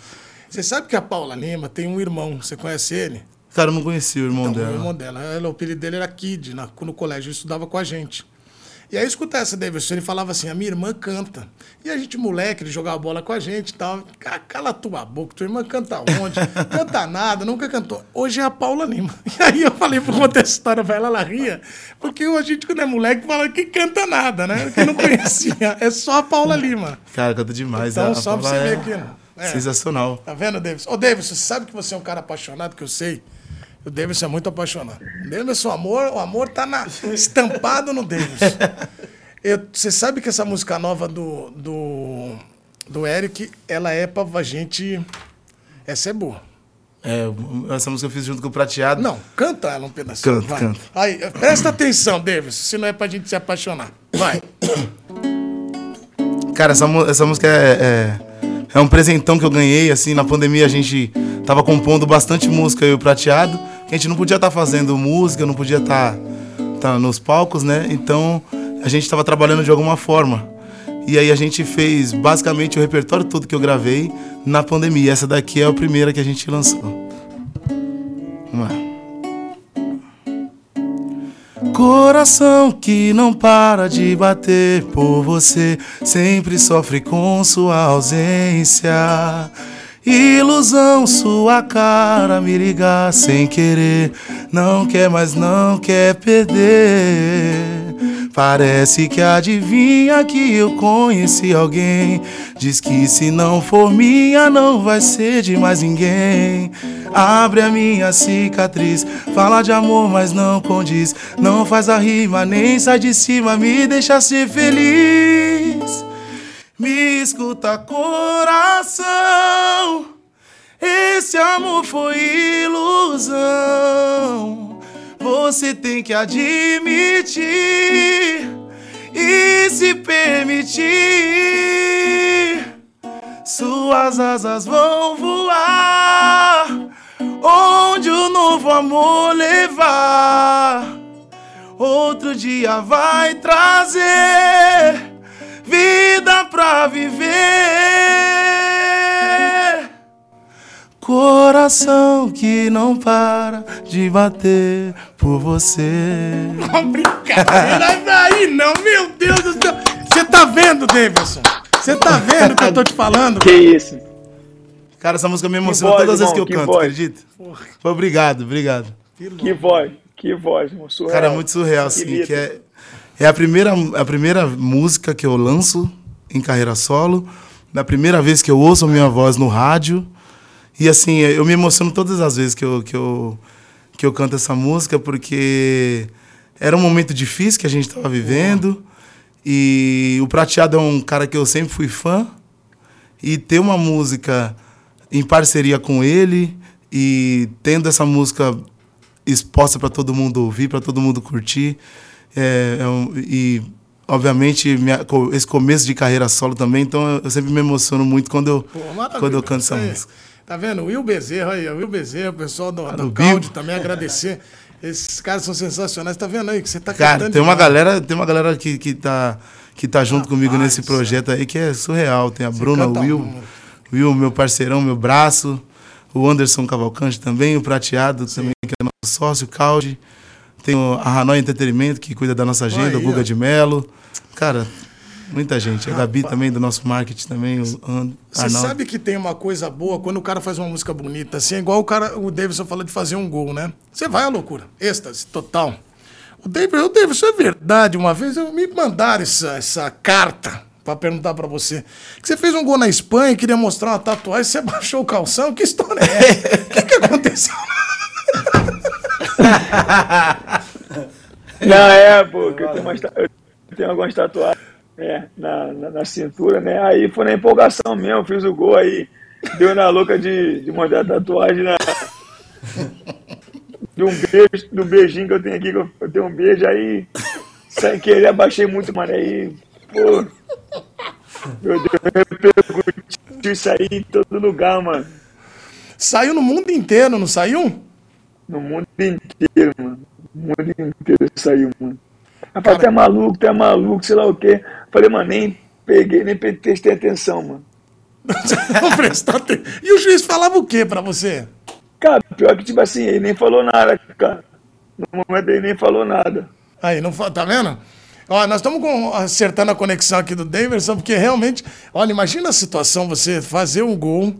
Você sabe que a Paula Lima tem um irmão, você conhece ele? Cara, eu não conheci o irmão Então, dela. o irmão dela. Ela, o apelido dele era Kid, na, no colégio, ele estudava com a gente. E aí, escuta essa, Davidson, ele falava assim, a minha irmã canta. E a gente, moleque, ele jogava bola com a gente e tal. "Ca- Cala tua boca, tua irmã canta onde? canta nada, nunca cantou. Hoje é a Paula Lima. E aí eu falei, vou contar essa história pra ela, ela ria. Porque a gente, quando é moleque, fala que canta nada, né? Que não conhecia. É só a Paula Lima. Cara, canta demais. Então, a só pra Paula você ver é aqui, né? É. Sensacional. Tá vendo, Davidson? Ô, Davidson, você sabe que você é um cara apaixonado, que eu sei. O Davidson é muito apaixonado. O Davidson, o amor, o amor tá na, estampado no Davidson. Eu- você sabe que essa música nova do, do, do Eric, ela é pra gente... Essa é boa. É, essa música eu fiz junto com o Prateado. Não, canta ela um pedacinho. Canto, vai. canto. Aí, presta atenção, Davidson, se não é pra gente se apaixonar. Vai. Cara, essa, essa música é, é, é um presentão que eu ganhei, assim, na pandemia a gente tava compondo bastante música, eu e o Prateado, a gente não podia estar fazendo música, não podia estar nos palcos, né? Então, a gente tava trabalhando de alguma forma. E aí a gente fez basicamente o repertório todo que eu gravei na pandemia. Essa daqui é a primeira que a gente lançou. Vamos lá. Coração que não para de bater por você, sempre sofre com sua ausência. Ilusão, sua cara me ligar sem querer. Não quer, mas não quer perder. Parece que adivinha que eu conheci alguém. Diz que se não for minha, não vai ser de mais ninguém. Abre a minha cicatriz, fala de amor, mas não condiz. Não faz a rima, nem sai de cima, me deixa ser feliz. Me escuta, coração. Esse amor foi ilusão. Você tem que admitir e se permitir. Suas asas vão voar onde o novo amor levar. Outro dia vai trazer vida pra viver. Coração que não para de bater por você. Não, brincadeira aí, não, meu Deus do céu. Você tá vendo, Davidson? Você tá vendo o que eu tô te falando? Que isso? Cara, essa música me emociona voz, todas as vezes que eu que canto, voz. acredita? Obrigado, obrigado. Que voz, que voz, irmão. Surreal. Cara, é muito surreal, assim, Querido. que é, é a, primeira, a primeira música que eu lanço em carreira solo, da primeira vez que eu ouço a minha voz no rádio, e assim, eu me emociono todas as vezes que eu, que eu, que eu canto essa música, porque era um momento difícil que a gente estava vivendo, e o Prateado é um cara que eu sempre fui fã, e ter uma música em parceria com ele e tendo essa música exposta para todo mundo ouvir, para todo mundo curtir. É, é um, e, obviamente, minha, esse começo de carreira solo também, então eu sempre me emociono muito quando eu, Pô, quando eu canto essa música. Tá vendo? Will Bezerra aí, Will Bezerra, o pessoal do, ah, do também agradecer. Esses caras são sensacionais. Tá vendo aí que você tá Cara, tem uma galera, tem uma galera que, que, tá, que tá junto comigo nesse projeto aí que é surreal. Tem a você Bruna, o Will, um... Will, meu parceirão, meu braço. O Anderson Cavalcante também, o Prateado Sim. também, que é nosso sócio, o Calde. Tem a Hanoi Entretenimento, que cuida da nossa agenda, aí, o Guga de Melo. Cara, Muita gente. A Gabi também, do nosso marketing também. Você sabe que tem uma coisa boa quando o cara faz uma música bonita, assim, é igual o cara, o Davidson falou de fazer um gol, né? Você vai à loucura. Êxtase, total. O Davidson, o Davidson é verdade. Uma vez eu me mandaram essa, essa carta para perguntar para você. Que você fez um gol na Espanha e queria mostrar uma tatuagem, você baixou o calção. Que história é? O que, que aconteceu? Não, é, pô, eu tenho, uma, eu tenho algumas tatuagens é, na, na, na, cintura, né? Aí foi na empolgação mesmo, fiz o gol aí, deu na louca de, de mandar a tatuagem na. De um beijo, do beijinho que eu tenho aqui, que eu tenho um beijo aí, sem querer, abaixei muito, mano. Aí, pô. Meu Deus, eu isso aí em todo lugar, mano. Saiu no mundo inteiro, não saiu? No mundo inteiro, mano. No mundo inteiro saiu, mano. Rapaz, tu é maluco, tu é maluco, sei lá o quê. Falei, mano, nem peguei, nem prestei atenção, mano. não prestou atenção. E o juiz falava o quê pra você? Cara, pior que, tipo assim, ele nem falou nada, cara. No momento ele nem falou nada. Aí, não tá vendo? Ó, nós estamos acertando a conexão aqui do Davidson, porque realmente, olha, imagina a situação, você fazer um gol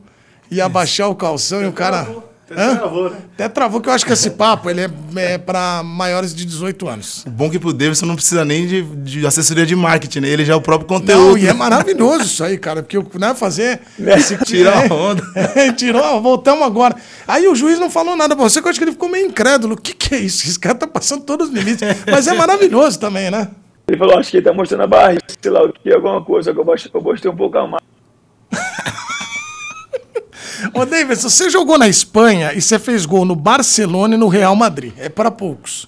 e abaixar o calção e o cara. Até travou, né? Até travou, que eu acho que esse papo ele é, é para maiores de 18 anos. O bom é que pro Davidson não precisa nem de, de, assessoria de marketing, né? Ele já é o próprio conteúdo. Não, e é maravilhoso isso aí, cara, porque né, fazer... Esse, Tirar a onda. É, tirou, voltamos agora. Aí o juiz não falou nada pra você, que eu acho que ele ficou meio incrédulo. O que que é isso? Esse cara tá passando todos os limites. Mas é maravilhoso também, né? Ele falou, acho que ele tá mostrando a barriga, sei lá o que, alguma coisa, que eu gostei um pouco a mais. Ô, David, você jogou na Espanha e você fez gol no Barcelona e no Real Madrid. É para poucos.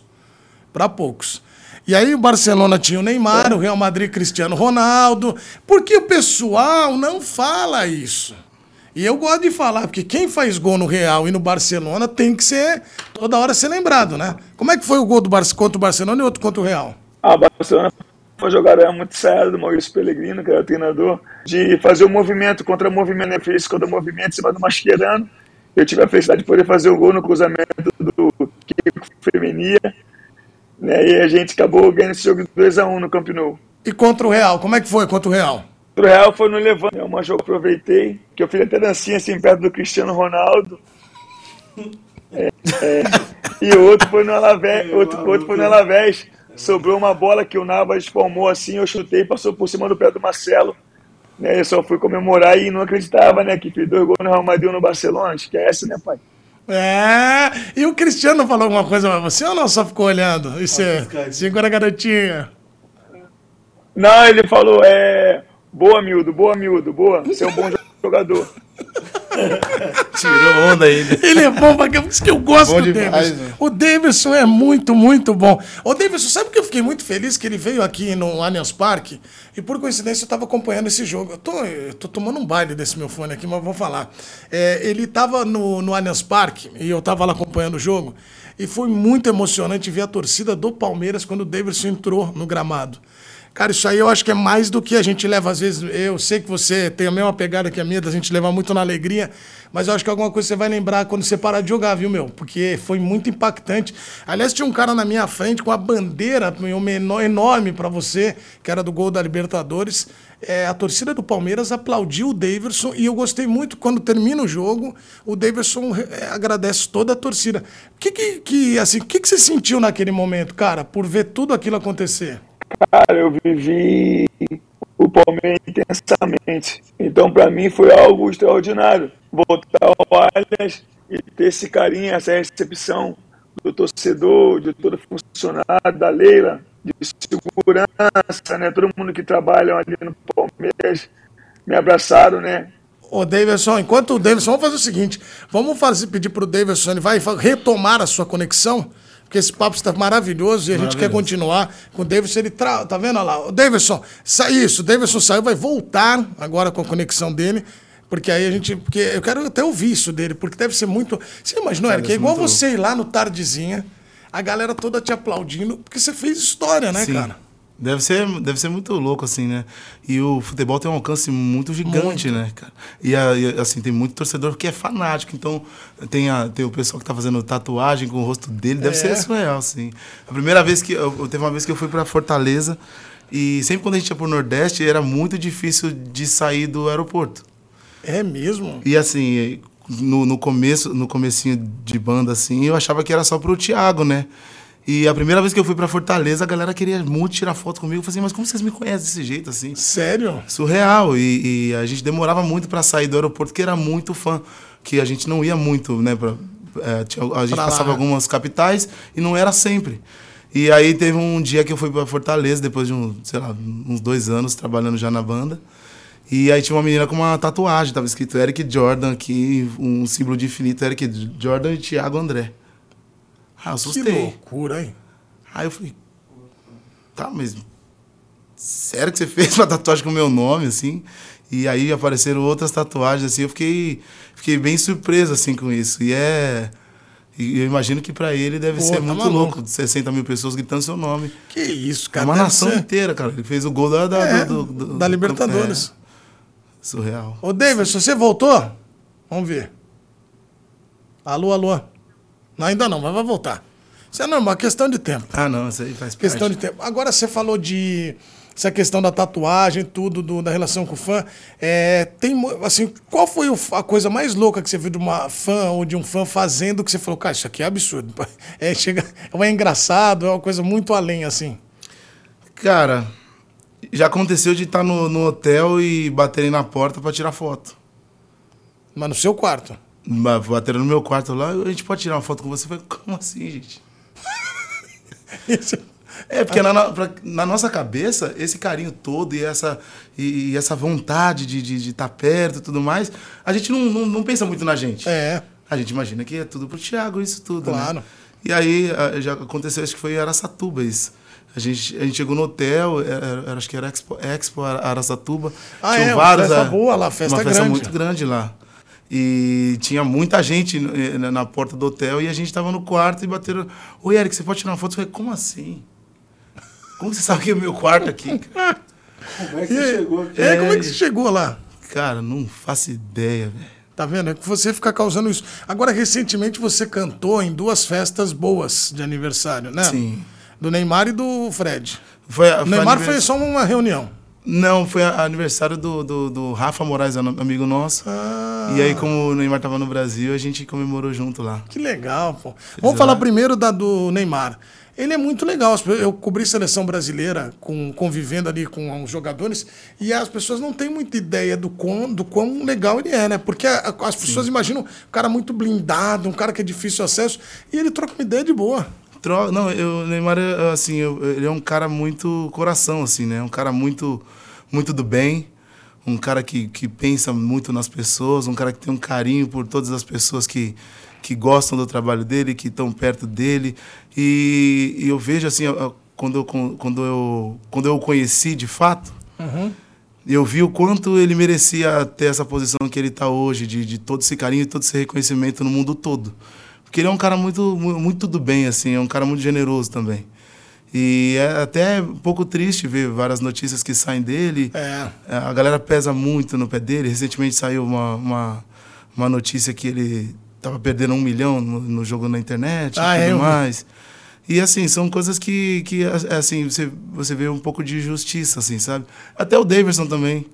Para poucos. E aí o Barcelona tinha o Neymar, o Real Madrid Cristiano Ronaldo. Porque o pessoal não fala isso. E eu gosto de falar, porque quem faz gol no Real e no Barcelona tem que ser toda hora ser lembrado, né? Como é que foi o gol do Bar contra o Barcelona e outro contra o Real? Ah, o Barcelona uma jogada muito séria do Maurício Pellegrino, que era treinador, de fazer o um movimento contra o movimento, né? Fez contra o movimento em cima do Mascherano. Eu tive a felicidade de poder fazer o gol no cruzamento do Kiko Femenia. Né? E a gente acabou ganhando esse jogo 2x1 no Camp Nou. E contra o Real, como é que foi contra o Real? Contra o Real foi no Levante. É uma jogo que eu aproveitei, que eu fiz até dancinha assim perto do Cristiano Ronaldo. É, é, e outro foi no Alavés, outro, outro foi no Alavés sobrou uma bola que o Navas espalmou assim, eu chutei, passou por cima do pé do Marcelo. Né, eu só fui comemorar e não acreditava, né? Que fiz dois gols no Real Madrid no Barcelona. Esquece, né, pai? É, e o Cristiano falou alguma coisa pra você ou não só ficou olhando? E você segura a garotinha? Não, ele falou, é. Boa, miúdo, boa, miúdo, boa. Você é um bom jogador. Tirou onda ainda. Ele é bom pra que eu gosto bom do demais, Davidson. Né? O Davidson é muito, muito bom. O Davidson, sabe que eu fiquei muito feliz que ele veio aqui no Allianz Parque e por coincidência eu estava acompanhando esse jogo. Eu tô, eu tô tomando um baile desse meu fone aqui, mas vou falar. É, ele estava no, no Allianz Parque e eu estava lá acompanhando o jogo e foi muito emocionante ver a torcida do Palmeiras quando o Davidson entrou no gramado. Cara, isso aí eu acho que é mais do que a gente leva, às vezes. Eu sei que você tem a mesma pegada que a minha, da gente levar muito na alegria, mas eu acho que alguma coisa você vai lembrar quando você parar de jogar, viu, meu? Porque foi muito impactante. Aliás, tinha um cara na minha frente com a bandeira enorme para você, que era do gol da Libertadores. É, a torcida do Palmeiras aplaudiu o Daverson e eu gostei muito quando termina o jogo, o Daverson é, agradece toda a torcida. O que, que, que, assim, que, que você sentiu naquele momento, cara, por ver tudo aquilo acontecer? Cara, eu vivi o Palmeiras intensamente. Então, para mim, foi algo extraordinário. Voltar ao Allianz e ter esse carinho, essa recepção do torcedor, de todo funcionário, da Leila, de segurança, né? Todo mundo que trabalha ali no Palmeiras me abraçaram, né? Ô, Davidson, enquanto o Davidson, vamos fazer o seguinte: vamos fazer, pedir pro Davidson, ele vai retomar a sua conexão, porque esse papo está maravilhoso e a gente quer continuar com o Davidson. Ele tra... tá vendo Olha lá? O Davidson, sa... isso, o Davidson saiu, vai voltar agora com a conexão dele. Porque aí a gente. Porque eu quero até ouvir isso dele, porque deve ser muito. Você imaginou, Eric? É igual você ir lá no Tardezinha, a galera toda te aplaudindo, porque você fez história, né, Sim. cara? Deve ser, deve ser muito louco, assim, né? E o futebol tem um alcance muito gigante, né, cara? E, assim, tem muito torcedor que é fanático. Então, tem, a, tem o pessoal que tá fazendo tatuagem com o rosto dele. Deve É. ser surreal, assim. A primeira vez que... Eu, teve uma vez que eu fui pra Fortaleza e sempre quando a gente ia pro Nordeste, era muito difícil de sair do aeroporto. É mesmo? E assim, no, no começo, no comecinho de banda, assim, eu achava que era só pro Thiago, né? E a primeira vez que eu fui pra Fortaleza, a galera queria muito tirar foto comigo. Eu falei assim, mas como vocês me conhecem desse jeito, assim? Sério? Surreal. E, e a gente demorava muito pra sair do aeroporto, porque era muito fã. Que a gente não ia muito, né? Pra, é, a gente Pra passava né? algumas capitais e não era sempre. E aí teve um dia que eu fui pra Fortaleza, depois de, um, sei lá, uns dois anos trabalhando já na banda. E aí tinha uma menina com uma tatuagem, tava escrito Eric Jordan aqui, um símbolo de infinito, Eric Jordan e Thiago André. Ah, eu Que assustei. loucura, hein? Aí eu falei, tá, mas sério que você fez uma tatuagem com o meu nome, assim? E aí apareceram outras tatuagens, assim, eu fiquei, fiquei bem surpreso, assim, com isso. E é... e eu imagino que pra ele deve Pô, ser tá muito maluco. louco, 60 mil pessoas gritando seu nome. Que isso, É cara. uma deve nação ser- inteira, cara. Ele fez o gol da, da, É, do- do- da Libertadores. É, surreal. Ô, Davidson, você voltou? Vamos ver. Alô, alô. Não, ainda não, mas vai voltar. Isso é normal, questão de tempo. Ah, não, isso aí faz Questão parte. de tempo. Agora você falou de essa questão da tatuagem, tudo, do- da relação com o fã. É, tem, assim, qual foi a coisa mais louca que você viu de uma fã ou de um fã fazendo que você falou, cara, isso aqui é absurdo. É, chega, é engraçado, é uma coisa muito além, assim. Cara, já aconteceu de estar no, no hotel e baterem na porta pra tirar foto. Mas no seu quarto. Ba- Bateram no meu quarto lá, a gente pode tirar uma foto com você? Eu falei, como assim, gente? É, porque na, na- na nossa cabeça, esse carinho todo e essa, e, e essa vontade de estar de, de tá perto e tudo mais, a gente não, não, não pensa muito na gente. É, A gente imagina que é tudo pro Thiago, isso tudo, né? Claro. E aí, a- já aconteceu, acho que foi em Araçatuba isso. A gente, a gente chegou no hotel, era- era- acho que era Expo, Expo Araçatuba. Ah, Tinham é, uma festa é, boa lá, festa Uma festa grande. muito grande lá. E tinha muita gente eh, na, porta do hotel e a gente tava no quarto e bateram. Oi, Eric, você pode tirar uma foto? Eu falei, como assim? Como você sabe que é o meu quarto aqui? cara?" Como é que você chegou aqui? É, como é que você chegou lá? Cara, não faço ideia, velho. Tá vendo? É que você fica causando isso. Agora, recentemente, você cantou em duas festas boas de aniversário, né? Sim. Do Neymar e do Fred. Foi, O Neymar anivers- foi só uma reunião. Não, foi aniversário do, do, do Rafa Moraes, am- amigo nosso. Ah, E aí, como o Neymar tava no Brasil, a gente comemorou junto lá. que legal, pô. Vamos falar primeiro da do Neymar. Ele é muito legal. Eu cobri seleção brasileira com, convivendo ali com os jogadores e as pessoas não têm muita ideia do quão, do quão legal ele é, né? Porque a- as pessoas imaginam um cara muito blindado, um cara que é difícil acesso, e ele troca uma ideia de boa. Tro... Não, eu, o Neymar, é, assim, eu- ele é um cara muito coração, assim, né? Um cara muito, muito do bem, um cara que, que pensa muito nas pessoas, um cara que tem um carinho por todas as pessoas que, que gostam do trabalho dele, que estão perto dele. E, e eu vejo, assim, quando eu, quando, eu, quando eu o conheci de fato, eu vi o quanto ele merecia ter essa posição que ele está hoje, de, de todo esse carinho e todo esse reconhecimento no mundo todo. Porque ele é um cara muito, mu- muito do bem, assim, é um cara muito generoso também. E é até um pouco triste ver várias notícias que saem dele. É. A galera pesa muito no pé dele. Recentemente saiu uma, uma, uma notícia que ele estava perdendo um milhão no, no jogo na internet Ah, e é, tudo vi. mais. E assim, são coisas que, que assim, você, você vê um pouco de justiça, assim, sabe? Até o Davidson também.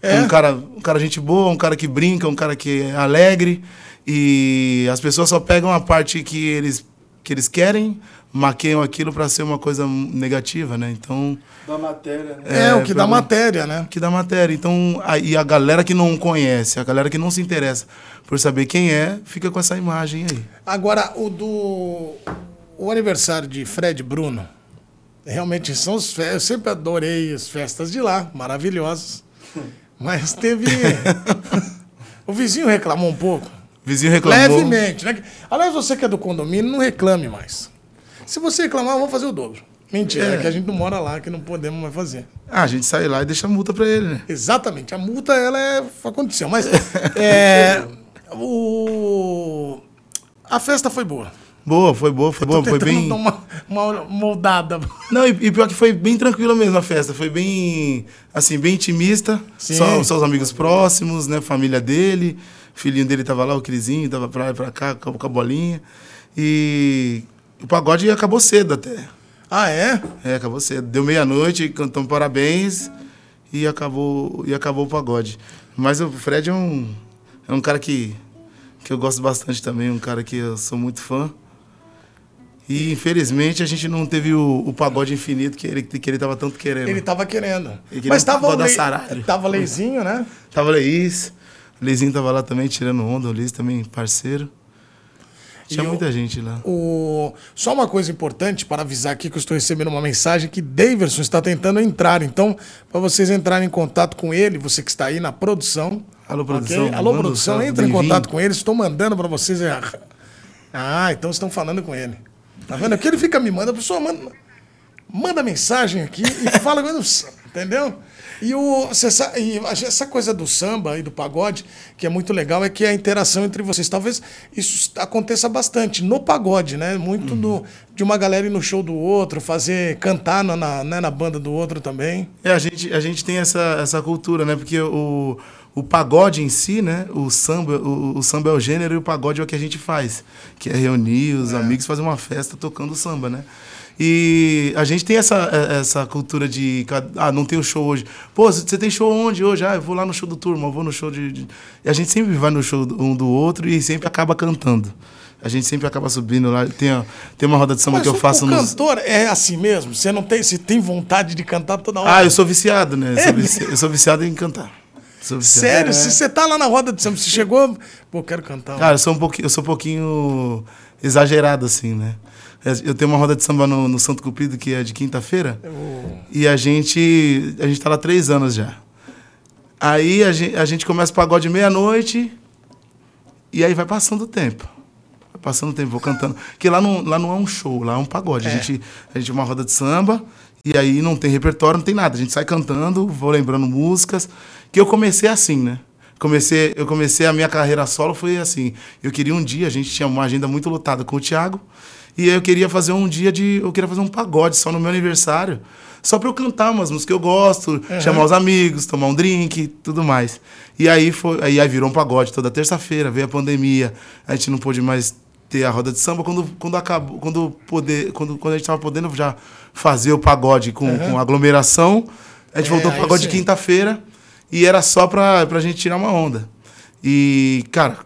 É. Um cara, um cara gente boa, um cara que brinca, um cara que é alegre. E as pessoas só pegam a parte que eles, que eles querem, maqueiam aquilo para ser uma coisa negativa, né? Então, Da matéria, né? É, É, o que dá matéria, né? que da matéria. Então, aí a galera que não conhece, a galera que não se interessa por saber quem é, fica com essa imagem aí. Agora, o do. O aniversário de Fred e Bruno. Realmente são os fe... Eu sempre adorei as festas de lá, maravilhosas. Mas teve. O vizinho reclamou um pouco. Vizinho reclamou. Levemente, né? Aliás, você que é do condomínio, não reclame mais. Se você reclamar, eu vou fazer o dobro. Mentira, é. que a gente não mora lá, que não podemos mais fazer. Ah, a gente sai lá e deixa a multa pra ele, né? Exatamente. A multa, ela é. aconteceu. Mas. é, o... A festa foi boa. Boa, foi boa, foi boa, foi bem. Dar uma, uma moldada. Não, e, e, pior que foi bem tranquila mesmo a festa. Foi bem, assim, bem intimista. Sim. Só, só os amigos próximos, né? Família dele. O filhinho dele tava lá, o Crisinho, tava pra lá e pra cá, com a bolinha. E o pagode acabou cedo até. Ah, é? É, acabou cedo. Deu meia-noite, cantamos parabéns e acabou, e acabou o pagode. Mas o Fred é um, é um cara que, que eu gosto bastante também, um cara que eu sou muito fã. E infelizmente a gente não teve o, o pagode infinito que ele, que ele tava tanto querendo. Ele tava querendo. Ele Mas tava o Le... tava Leizinho, né? Tava Leís. Leizinho tava lá também tirando onda, o Leis também parceiro. Tinha e muita o, gente lá. O... Só uma coisa importante para avisar aqui que eu estou recebendo uma mensagem que Daverson está tentando entrar. Então, para vocês entrarem em contato com ele, você que está aí na produção. Alô, produção. Okay? Alô, produção, entre em contato com ele. Estou mandando para vocês. Ah, então estão falando com ele. Tá vendo? Aqui ele fica me manda, a pessoa manda, manda mensagem aqui e fala, entendeu? E, o, e essa coisa do samba e do pagode, que é muito legal, é que a interação entre vocês. Talvez isso aconteça bastante no pagode, né? Muito uhum. do, de uma galera ir no show do outro, fazer, cantar na, na, né, na banda do outro também. É, a gente, a gente tem essa, essa cultura, né? Porque o, o pagode em si, né? O samba, o, o, samba é o gênero e o pagode é o que a gente faz, que é reunir os é. amigos, fazer uma festa tocando samba, né? E a gente tem essa, é, essa cultura de. Ah, não tem o show hoje. Pô, você tem show onde hoje? Ah, eu vou lá no show do turma, eu vou no show de. de... E a gente sempre vai no show um do outro e sempre acaba cantando. A gente sempre acaba subindo lá. Tem, tem uma roda de samba Mas que eu faço no. Cantor é assim mesmo? Você não tem, você tem vontade de cantar toda hora? Ah, eu sou viciado, né? Eu, é. sou, vici... eu sou viciado em cantar. Sério? É. Se você tá lá na roda de samba, você chegou. Pô, quero cantar. Cara, eu sou um pouquinho, eu sou um pouquinho exagerado, assim, né? Eu tenho uma roda de samba no, no Santo Cupido, que é de quinta-feira. Oh. E a gente. A gente tá lá três anos já. Aí a gente, a gente começa o pagode meia-noite. E aí vai passando o tempo. Vai passando o tempo, vou cantando. Porque lá não, lá não é um show, lá é um pagode. É. A, gente, a gente é uma roda de samba. E aí não tem repertório, não tem nada. A gente sai cantando, vou lembrando músicas. Que eu comecei assim, né? Comecei, eu comecei a minha carreira solo, foi assim. Eu queria um dia, a gente tinha uma agenda muito lotada com o Thiago. E eu queria fazer um dia de. Eu queria fazer um pagode só no meu aniversário. Só pra eu cantar umas músicas que eu gosto, uhum. chamar os amigos, tomar um drink, tudo mais. E aí foi. Aí, aí virou um pagode toda terça-feira, veio a pandemia, a gente não pôde mais ter a roda de samba. Quando, quando acabou, quando, poder, quando, quando a gente tava podendo já fazer o pagode com, uhum. com aglomeração, a gente é, voltou pro pagode quinta-feira e era só pra, pra gente tirar uma onda. E, cara,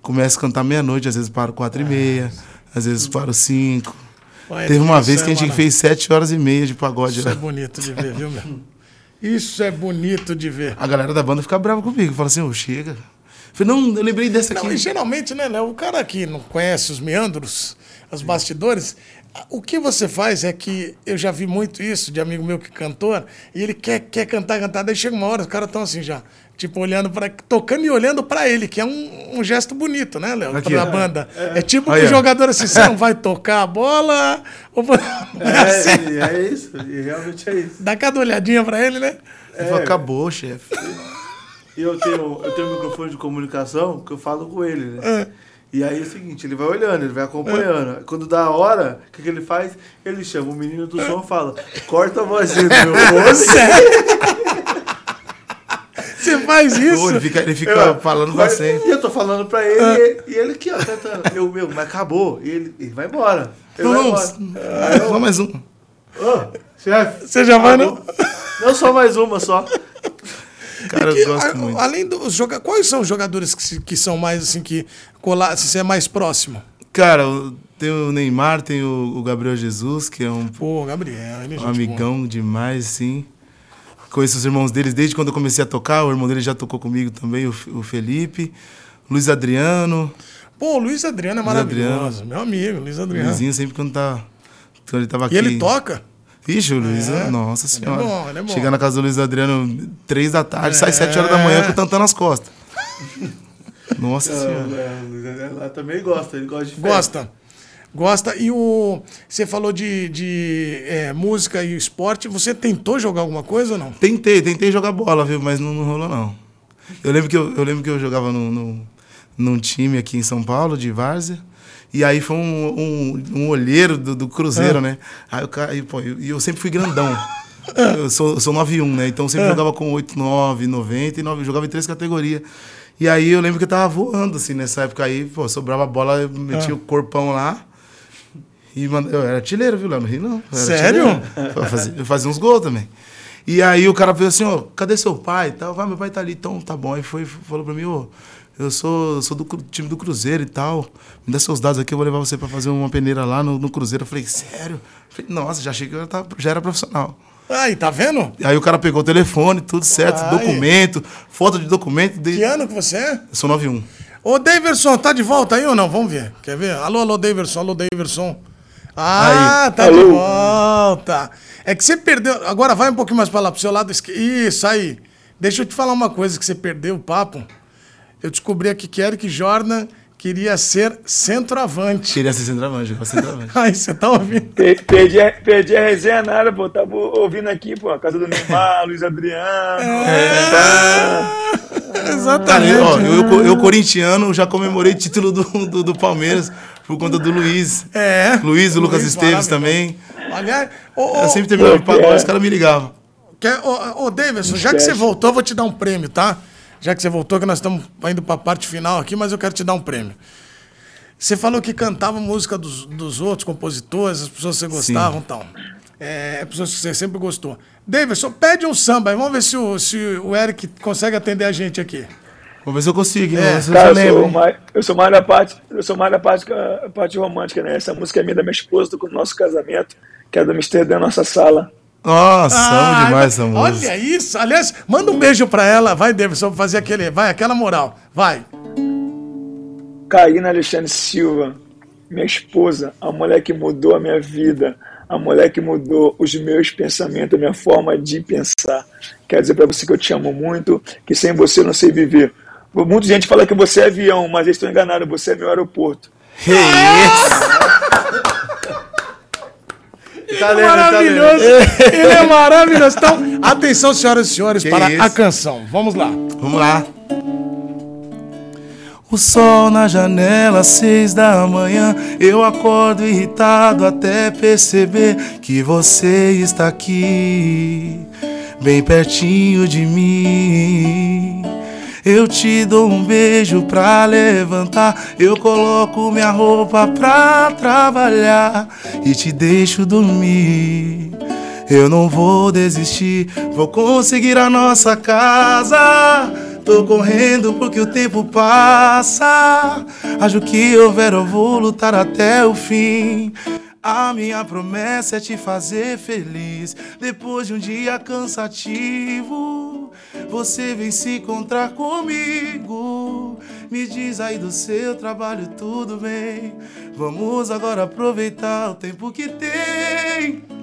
começa a cantar meia-noite, às vezes para quatro e meia às vezes para os cinco. Teve uma vez que a gente fez sete horas e meia de pagode. Isso é bonito de ver, viu, meu? Isso é bonito de ver. A galera da banda fica brava comigo. Fala assim, ô, oh, chega. Falei, não, eu lembrei dessa aqui. Não, geralmente, né, Léo, o cara que não conhece os meandros, os bastidores, o que você faz é que eu já vi muito isso de amigo meu que é cantor, e ele quer, quer cantar, cantar, daí chega uma hora, os caras estão assim já. Tipo, olhando para tocando e olhando para ele, que é um, um, gesto bonito, né, Léo? Pra é, banda. É, é tipo que o jogador assim, você não vai tocar a bola. Ou... É, é, assim. é isso, e realmente é isso. Dá cada olhadinha para ele, né? É, Acabou, chefe. E eu tenho, eu tenho um microfone de comunicação que eu falo com ele, né? É. E aí é o seguinte, ele vai olhando, ele vai acompanhando. É. Quando dá a hora, o que, que ele faz? Ele chama o menino do som e fala, corta a vozinha do meu fone. Você faz isso? ele fica, ele fica eu, falando bastante. E eu tô falando pra ele, ah. e, ele aqui, ó, cantando. Eu, meu, mas acabou. E ele, ele vai embora. Ele não, vai embora. Só mais um. Oh, chefe. Você já vai, não? Não, só mais uma, só. Cara, que, eu gosto muito. Além dos jogadores, quais são os jogadores que, que são mais assim que colar, se você é mais próximo? Cara, tem o Neymar, tem o, o Gabriel Jesus, que é um Pô, Gabriel, ele é um amigão boa. demais, sim. Conheço os irmãos deles desde quando eu comecei a tocar. O irmão dele já tocou comigo também, o, o Felipe. Luiz Adriano. Pô, o Luiz Adriano é maravilhoso. Adriano. Meu amigo, Luiz Adriano. Luizinho sempre quando, tá, quando ele tava aqui. E ele toca? Vixe, o Luiz, é. nossa senhora. Ele é bom, ele é bom. Chegar na casa do Luiz Adriano três da tarde, é. sai sete horas da manhã com o tantão nas costas. Nossa Não, senhora. é, o Luiz lá também gosta, ele gosta de festa. Gosta. Gosta. E o. Você falou de, de é, música e esporte. Você tentou jogar alguma coisa ou não? Tentei, tentei jogar bola, viu? Mas não, não rolou, não. Eu lembro que eu, eu, lembro que eu jogava no, no, num time aqui em São Paulo, de Várzea. E aí foi um, um, um olheiro do, do Cruzeiro, né? Aí o cara, aí, pô, eu- e eu, sempre fui grandão. Eu sou, eu sou 9'1, né? Então eu sempre jogava com 8, 9, 90 e 9, eu jogava em três categorias. E aí eu lembro que eu tava voando, assim, nessa época aí, pô, sobrava a bola, eu metia o corpão lá. E eu era artilheiro, viu, Léo? No Rio, não. Eu Sério? Eu fazia, eu fazia uns gols também. E aí o cara falou assim, ó, cadê seu pai? e Tal, vai, meu pai tá ali, então tá bom. Aí foi, falou pra mim, ô, eu sou, sou do time do Cruzeiro e tal. Me dá seus dados aqui, eu vou levar você pra fazer uma peneira lá no, no Cruzeiro. Eu falei, sério? Eu falei, nossa, já achei que eu já, já era profissional. Aí, tá vendo? Aí o cara pegou o telefone, tudo certo, Ai. documento, foto de documento. De... Que ano que você é? Eu sou 91. Ô, Daverson, tá de volta aí ou não? Vamos ver. Quer ver? Alô, alô, Daverson, alô, Daverson. Ah, tá de Alô. volta. É que você perdeu. Agora vai um pouquinho mais pra lá, pro seu lado esquerdo. Isso aí. Deixa eu te falar uma coisa que você perdeu o papo. Eu descobri aqui que Eric Jordan queria ser centroavante. Queria ser centroavante, jogar centroavante. Aí, você tá ouvindo? Per- Perdi, a- perdi a resenha nada, pô. Tava ouvindo aqui, pô, a casa do Neymar, Luiz Adriano. tá. Cara, Exatamente. eu, ó, eu, eu, eu, corintiano, já comemorei título do, do, do Palmeiras por conta do Luiz. É. Luiz, o Lucas Luiz, Esteves também. Aliás, ô, Eu sempre terminava de pagode, é. os caras me ligavam. Quer, ô, ô Davidson, já que você voltou, eu vou te dar um prêmio, tá? Já que você voltou, que nós estamos indo para a parte final aqui, mas eu quero te dar um prêmio. Você falou que cantava música dos, dos outros compositores, as pessoas que você gostava e tal. É, pessoas que você sempre gostou. Davidson, pede um samba aí, vamos ver se o, se o Eric consegue atender a gente aqui. Vamos ver se eu consigo? É. Cara, eu sou, mais, eu sou mais da parte, eu sou mais da parte, a parte romântica, né? Essa música é minha da minha esposa, do nosso casamento, que é do Mister da nossa sala. Nossa, Ah, amo demais essa Olha música. isso. Aliás, manda um beijo pra ela. Vai, Davidson, fazer aquele. Vai, aquela moral. Vai. Karina Alexandre Silva, minha esposa, a mulher que mudou a minha vida, a mulher que mudou os meus pensamentos, a minha forma de pensar. Quero dizer para você que eu te amo muito, que sem você eu não sei viver. Muita gente fala que você é avião, mas eles estão enganados, você é meu aeroporto. Que isso? Tá lendo, tá lendo. maravilhoso. Ele é maravilhoso. Então, atenção, senhoras e senhores, Que para isso? a canção. Vamos lá. Vamos lá. O sol na janela, às seis da manhã. Eu acordo irritado até perceber que você está aqui, bem pertinho de mim. Eu te dou um beijo pra levantar. Eu coloco minha roupa pra trabalhar e te deixo dormir. Eu não vou desistir, vou conseguir a nossa casa. Tô correndo porque o tempo passa. Acho que houver, eu vou lutar até o fim. A minha promessa é te fazer feliz. Depois de um dia cansativo, você vem se encontrar comigo. Me diz aí do seu trabalho, tudo bem? Vamos agora aproveitar o tempo que tem.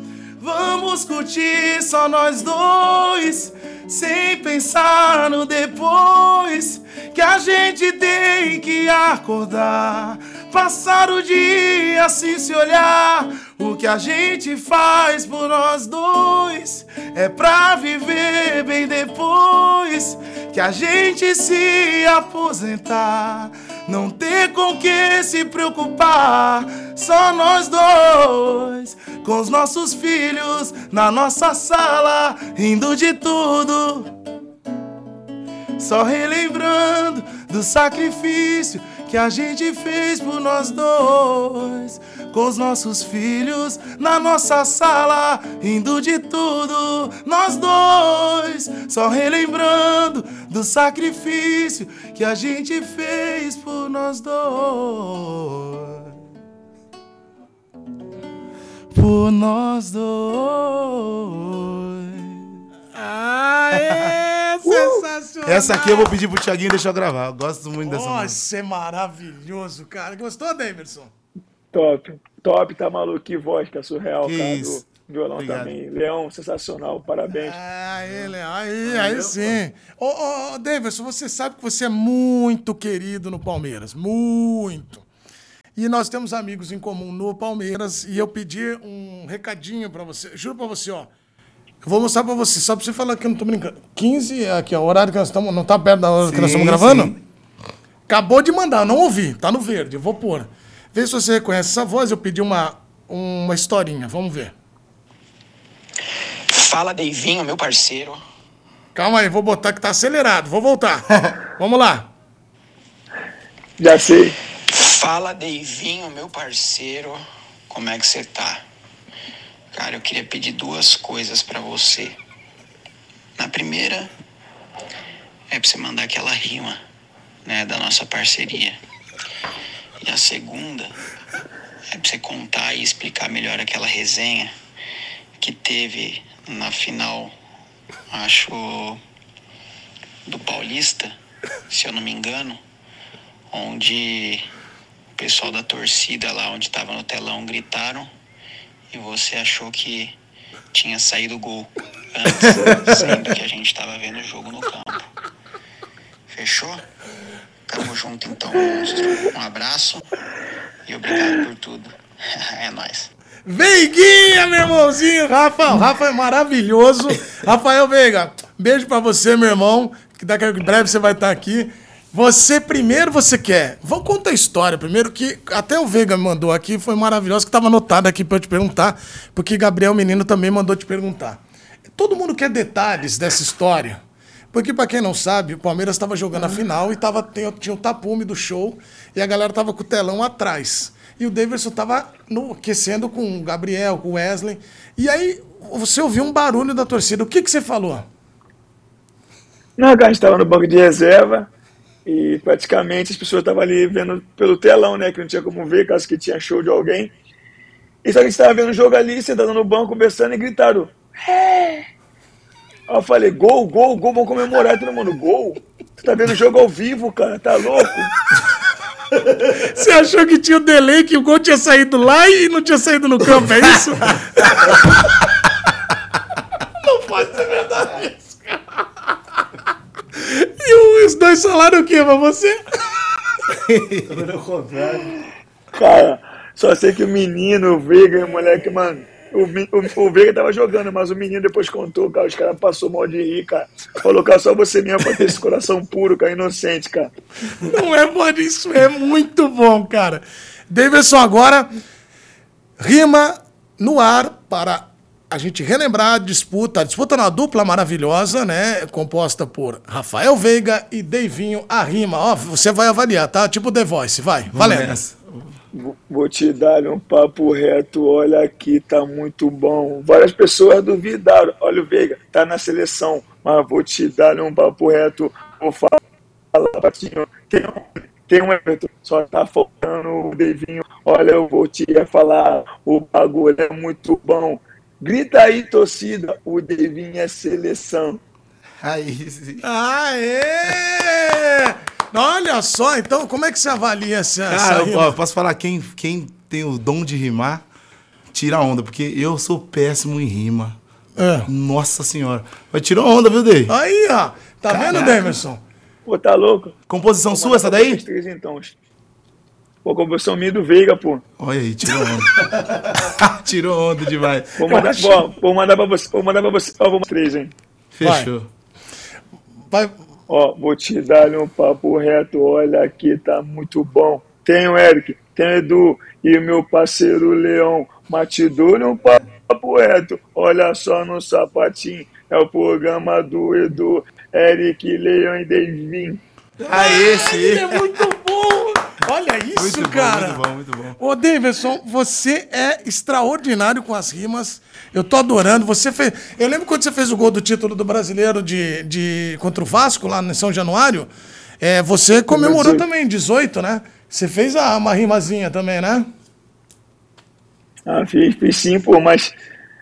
Vamos curtir só nós dois, sem pensar no depois. Que a gente tem que acordar, passar o dia assim se olhar. O que a gente faz por nós dois é pra viver bem depois. Que a gente se aposentar, não ter com que se preocupar. Só nós dois, com os nossos filhos na nossa sala, rindo de tudo. Só relembrando do sacrifício que a gente fez por nós dois. Com os nossos filhos na nossa sala, rindo de tudo. Nós dois, só relembrando do sacrifício que a gente fez por nós dois. Por nós dois. Aê, sensacional. Essa aqui eu vou pedir pro Thiaguinho deixar eu gravar. Eu gosto muito dessa música. Nossa, é maravilhoso, cara. Gostou, Davidson? Top, top, tá maluco, que voz, que é surreal, Que cara. isso. Do Violão Obrigado. também. Leão, sensacional, parabéns. Ah, ele, aí, aí sim. Ô, ô, ô, Davidson, você sabe que você é muito querido no Palmeiras. Muito. E nós temos amigos em comum no Palmeiras. E eu pedi um recadinho pra você. Juro pra você, ó. Eu vou mostrar pra você, só pra você falar que eu não tô brincando. 15, aqui, ó, o horário que nós estamos. Não tá perto da hora que nós Sim, estamos gravando? sim. Acabou de mandar, eu não ouvi, tá no verde, eu vou pôr. Vê se você reconhece essa voz, eu pedi uma, uma historinha, vamos ver. Fala, Deivinho, meu parceiro. Calma aí, vou botar que tá acelerado, vou voltar. vamos lá. Já sei. Fala, Deivinho, meu parceiro. Como é que você tá? Cara, eu queria pedir duas coisas pra você. Na primeira, é pra você mandar aquela rima, né, da nossa parceria. E a segunda, é pra você contar e explicar melhor aquela resenha que teve na final, acho, do Paulista, se eu não me engano, onde o pessoal da torcida lá onde estava no telão gritaram e você achou que tinha saído gol antes, sendo que a gente estava vendo o jogo no campo. Fechou? Tamo junto então, monstro. Um abraço e obrigado por tudo. É nóis. Veiguinha, meu irmãozinho, Rafa. O Rafa é maravilhoso. Rafael Veiga, beijo pra você, meu irmão. Que daqui a breve você vai estar aqui. Você primeiro você quer. Vou contar a história primeiro, que até o Veiga me mandou aqui, foi maravilhoso, que tava anotado aqui pra eu te perguntar, porque Gabriel Menino também mandou te perguntar. Todo mundo quer detalhes dessa história. Porque, pra quem não sabe, o Palmeiras estava jogando a final e tava, tinha o tapume do show e a galera tava com o telão atrás. E o Davidson tava no, aquecendo com o Gabriel, com o Wesley. E aí você ouviu um barulho da torcida. O que, que você falou? Não, a gente estava no banco de reserva e praticamente as pessoas estavam ali vendo pelo telão, né? Que não tinha como ver, caso que tinha show de alguém. E só que a gente estava vendo o jogo ali, sentado no banco, conversando e gritaram. É! Aí eu falei, gol, gol, gol, vamos comemorar. E todo mundo, gol? Tu tá vendo o jogo ao vivo, cara, tá louco? Você achou que tinha o delay, que o gol tinha saído lá e não tinha saído no campo, é isso? não pode ser verdade. E os dois falaram o quê pra você? Cara, só sei que o menino, o Veiga e o moleque, mano. O, o, o Veiga tava jogando, mas o menino depois contou, cara. Os caras passou mal de rir, cara. Falou, cara, só você mesmo pra ter esse coração puro, cara, inocente, cara. Não é por isso, é muito bom, cara. Davidson, agora, rima no ar para a gente relembrar a disputa. A disputa na dupla maravilhosa, né? Composta por Rafael Veiga e Deivinho, a rima. Ó, você vai avaliar, tá? Tipo The Voice, vai. Valendo. Nessa. Vou- te dar um papo reto, olha aqui, tá muito bom. Várias pessoas duvidaram, olha o Veiga, tá na seleção, mas vou te dar um papo reto, vou falar, Patinho, tem um, tem um Everton, só tá faltando o Devinho, olha, eu vou te falar, o bagulho é muito bom. Grita aí, torcida, o Devinho é seleção. Aí, sim. Aê! Olha só, então, como é que você avalia essa, essa Cara, eu, rima? ó, posso falar, quem, quem tem o dom de rimar, tira onda, porque eu sou péssimo em rima. É. Nossa senhora. Mas tirou onda, viu, Dei? Aí, ó. Tá vendo, Caraca. Davidson? Pô, tá louco? Composição sua essa daí? três, então. Pô, composição minha do Veiga, pô. Olha aí, tirou onda. tirou onda demais. Vou mandar, acho- ó, vou mandar pra você. Vou mandar pra você. Ó, vou mandar três, hein? Fechou. Vai. Ó, vou te dar um papo reto. Olha aqui, tá muito bom. Tem o Eric, tem o Edu e o meu parceiro Leão. Mas te dou um papo reto. Olha só no sapatinho. É o programa do Edu, Eric, Leão e Aí, Ele sim. é muito bom! Olha isso, Muito bom, cara! muito bom, muito bom. Ô, Davidson, você é extraordinário com as rimas. Eu tô adorando. Você fez. Eu lembro quando você fez o gol do título do brasileiro de, de... contra o Vasco, lá em São Januário. É, você comemorou 18. também, 18, né? Você fez a- uma rimazinha também, né? Ah, fiz, fiz sim, pô, mas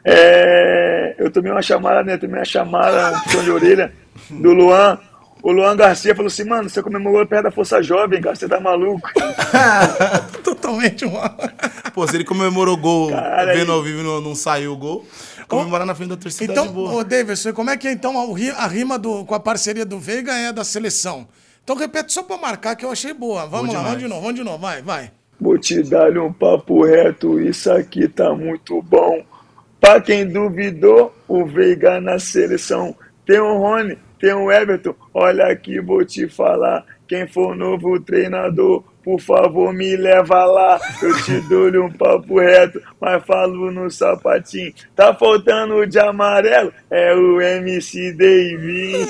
é, eu tomei uma chamada, né? Tomei uma chamada, um puxão de orelha do Luan. O Luan Garcia falou assim, mano, você comemorou perto da Força Jovem, cara, você tá maluco. totalmente uma. Pô, se ele comemorou o gol Cara, vendo aí- ao vivo não, não saiu o gol, comemorar na frente da torcida Então, de boa. ô Davidson, como é que é então a, ri- a rima do, com a parceria do Veiga é da seleção? Então repete só pra marcar que eu achei boa. Vamos lá, vamos de novo, vamos de novo, vai, vai. Vou te dar um papo reto, isso aqui tá muito bom. Pra quem duvidou, o Veiga na seleção. Tem o Rony, tem o Everton. Olha aqui, vou te falar. Quem for o novo treinador, por favor, me leva lá. Eu te dou um papo reto, mas falo no sapatinho. Tá faltando de amarelo? É o MC David.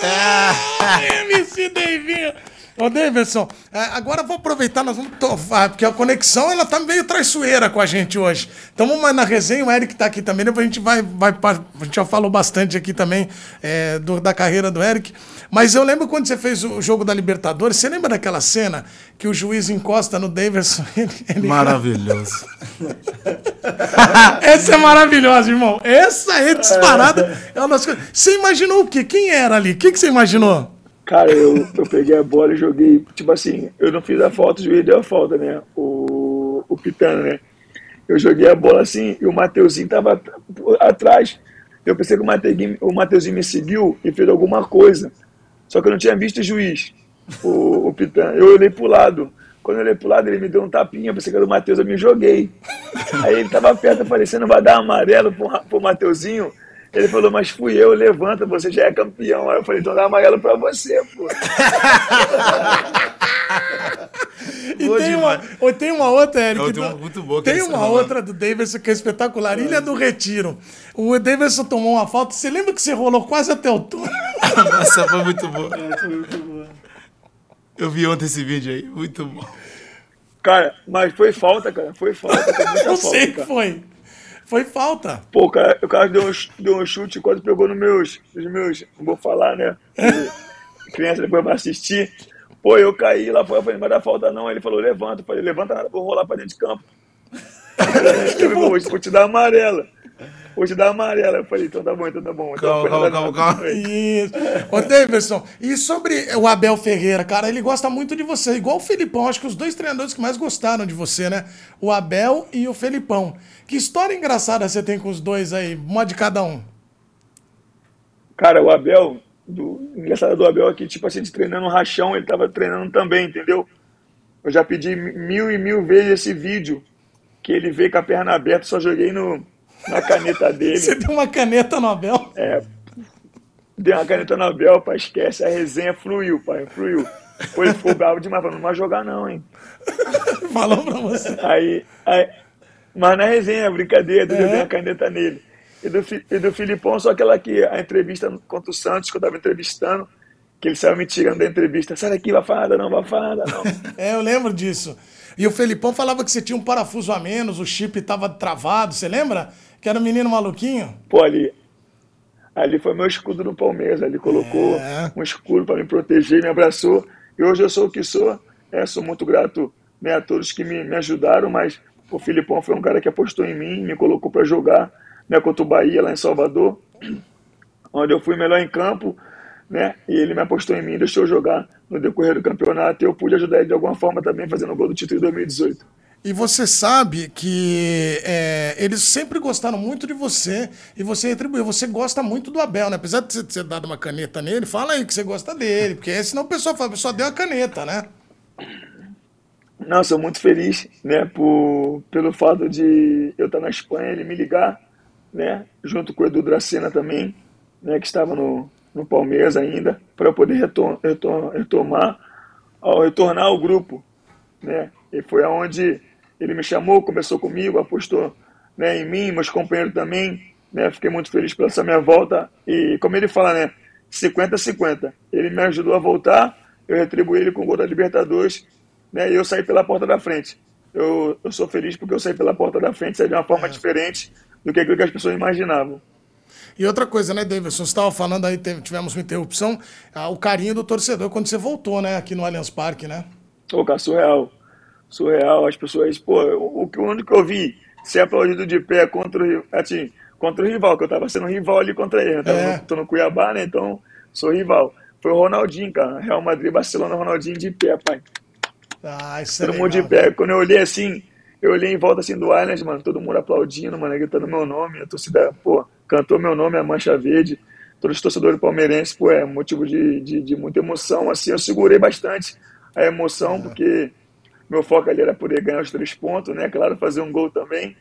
MC Davinho. Ô, Davidson, é, agora eu vou aproveitar, nós vamos tovar, porque a conexão ela tá meio traiçoeira com a gente hoje. Então vamos na resenha, o Eric tá aqui também, depois a gente vai, vai a gente já falou bastante aqui também é, do- da carreira do Eric. Mas eu lembro quando você fez o jogo da Libertadores, você lembra daquela cena que o juiz encosta no Davidson? Ele, ele- Maravilhoso. Essa é maravilhosa, irmão. Essa é disparada. É uma das coisas. Você imaginou o quê? Quem era ali? O que, que você imaginou? Cara, eu, eu peguei a bola e joguei. Tipo assim, eu não fiz a falta, o juiz deu a falta, né? O, o Pitano, né? Eu joguei a bola assim e o Mateuzinho tava at- atrás. Eu pensei que o Mateuzinho, o Mateuzinho me seguiu e fez alguma coisa. Só que eu não tinha visto o juiz, o, o Pitano. Eu olhei pro lado. Quando eu olhei pro lado, ele me deu um tapinha, pensei que era o Matheus, eu me joguei. Aí ele tava perto, você não vai dar amarelo pro, pro Mateuzinho? Ele falou, mas fui eu, levanta, você já é campeão. Aí eu falei, então dá amarelo pra você, pô. E Boa tem uma, ou tem uma outra, Eric. Muito boa Tem eles uma outra do Davidson que é espetacular. Ilha do Retiro. O Davidson tomou uma falta. Você lembra que você rolou quase até o túnel? Nossa, foi muito bom. Essa foi muito boa. Eu vi ontem esse vídeo aí, muito bom. Cara, mas foi falta, cara. Foi falta, foi Eu falta, sei que cara. foi. Foi falta. Pô, o cara, o cara deu, um, deu um chute quase pegou nos meus, nos meus. Não vou falar, né? E Criança depois vai assistir. Pô, eu caí lá fora, eu falei, não vai dar falta não. Aí Ele falou, levanta. Eu falei, levanta nada, vou rolar pra dentro de campo. Eu vou, vou te dar amarela. Vou te dar amarela. Eu falei, então tá bom, então tá bom. Então, Calma, calma, calma. Isso. Ô, Davidson, e sobre o Abel Ferreira, cara, ele gosta muito de você. Igual o Felipão, acho que os dois treinadores que mais gostaram de você, né? O Abel e o Felipão. Que história engraçada você tem com os dois aí? Uma de cada um. Cara, o Abel, do, engraçado do Abel aqui, tipo assim, de treinando um rachão, ele tava treinando também, entendeu? Eu já pedi mil e mil vezes esse vídeo, que ele veio com a perna aberta, só joguei no, na caneta dele. Você deu uma caneta no Abel? É, dei uma caneta no Abel, pai, esquece, a resenha fluiu, pai, fluiu. Pô, ele ficou bravo demais, falou, não vai jogar não, hein. Falou pra você. Aí, aí, mas na resenha, brincadeira, eu É. dei uma caneta nele. E do, e do Filipão, só aquela que a entrevista contra o Santos, que eu tava entrevistando, que ele saiu me tirando da entrevista. Sai daqui, nada não, nada não. É, eu lembro disso. E o Felipão falava que você tinha um parafuso a menos, o chip tava travado, você lembra? Que era um menino maluquinho? Pô, ali, ali foi meu escudo no Palmeiras. Ali colocou É. um escudo para me proteger, me abraçou. E hoje eu sou o que sou. É, sou muito grato né, a todos que me, me ajudaram, mas o Filipão foi um cara que apostou em mim, me colocou para jogar né, contra o Bahia lá em Salvador, onde eu fui melhor em campo, né? E ele me apostou em mim, deixou eu jogar no decorrer do campeonato. E eu pude ajudar ele de alguma forma também, fazendo o gol do título de 2018. E você sabe que é, eles sempre gostaram muito de você e você retribuiu. Você gosta muito do Abel, né? Apesar de você ter dado uma caneta nele, fala aí que você gosta dele, porque senão o pessoal fala, só deu a caneta, né? Não, sou muito feliz, né, por, pelo fato de eu estar na Espanha, ele me ligar, né, junto com o Edu Dracena também, né, que estava no, no Palmeiras ainda, para eu poder retor, retor, retomar, ao retornar ao grupo, né, e foi aonde ele me chamou, conversou comigo, apostou, né, em mim, meus companheiros também, né, fiquei muito feliz pela essa minha volta, e como ele fala, né, 50-50, ele me ajudou a voltar, eu retribuí ele com o gol da Libertadores, né, e eu saí pela porta da frente. Eu, eu sou feliz porque eu saí pela porta da frente, saí de uma forma diferente do que aquilo que as pessoas imaginavam. E outra coisa, né, Davidson? Você estava falando aí, tivemos uma interrupção, ah, o carinho do torcedor quando você voltou, né, aqui no Allianz Parque, né? Ô, cara, surreal. Surreal. As pessoas, pô, o, o único que eu vi ser aplaudido de pé contra o, assim, contra o rival, que eu tava sendo rival ali contra ele. Eu tava É. no, tô no Cuiabá, né? Então, sou rival. Foi o Ronaldinho, cara. Real Madrid, Barcelona, Ronaldinho de pé, pai. Ah, isso é Todo mundo de legal. pé. Quando eu olhei assim, eu olhei em volta assim do Island, mano, todo mundo aplaudindo, mano, gritando meu nome, a torcida, pô, cantou meu nome, a Mancha Verde, todos os torcedores palmeirenses, pô, é motivo de, de, de muita emoção, assim, eu segurei bastante a emoção, porque meu foco ali era poder ganhar os três pontos, né, claro, fazer um gol também,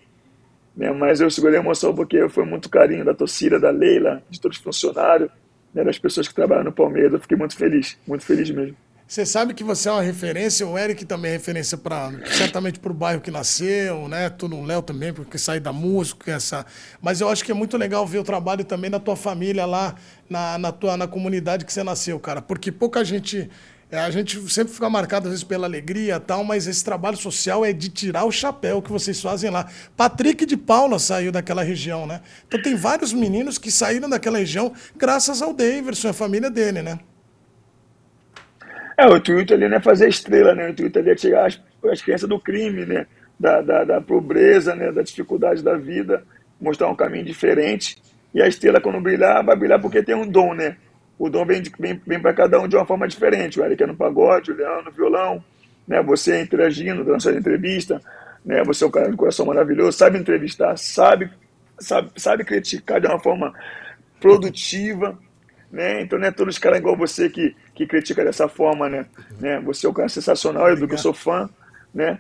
né, mas eu segurei a emoção porque foi muito carinho da torcida, da Leila, de todos os funcionários, né, das pessoas que trabalham no Palmeiras, eu fiquei muito feliz, muito feliz mesmo. Você sabe que você é uma referência, o Eric também é referência para certamente para o bairro que nasceu, né? Tu no Léo também, porque sair da música, essa. Mas eu acho que é muito legal ver o trabalho também da tua família lá na, na tua na comunidade que você nasceu, cara. Porque pouca gente é, a gente sempre fica marcado às vezes pela alegria e tal, mas esse trabalho social é de tirar o chapéu que vocês fazem lá. Patrick de Paula saiu daquela região, né? Então tem vários meninos que saíram daquela região graças ao Daverson, a família dele, né? É, o intuito ali não é fazer estrela, né? O intuito ali é tirar as, as crianças do crime, né? Da, da, da, pobreza, né? Da dificuldade da vida, mostrar um caminho diferente. E a estrela, quando brilhar, vai brilhar porque tem um dom, né? O dom vem, vem, vem para cada um de uma forma diferente. O Eric é no pagode, o Leão no violão, né? Você interagindo, dando sua entrevista, né? Você é um cara de coração maravilhoso, sabe entrevistar, sabe, sabe, sabe criticar de uma forma produtiva, né? Então não é todos os caras igual você que, que critica dessa forma, né? né? Você é um cara sensacional, eu do que eu sou fã, né?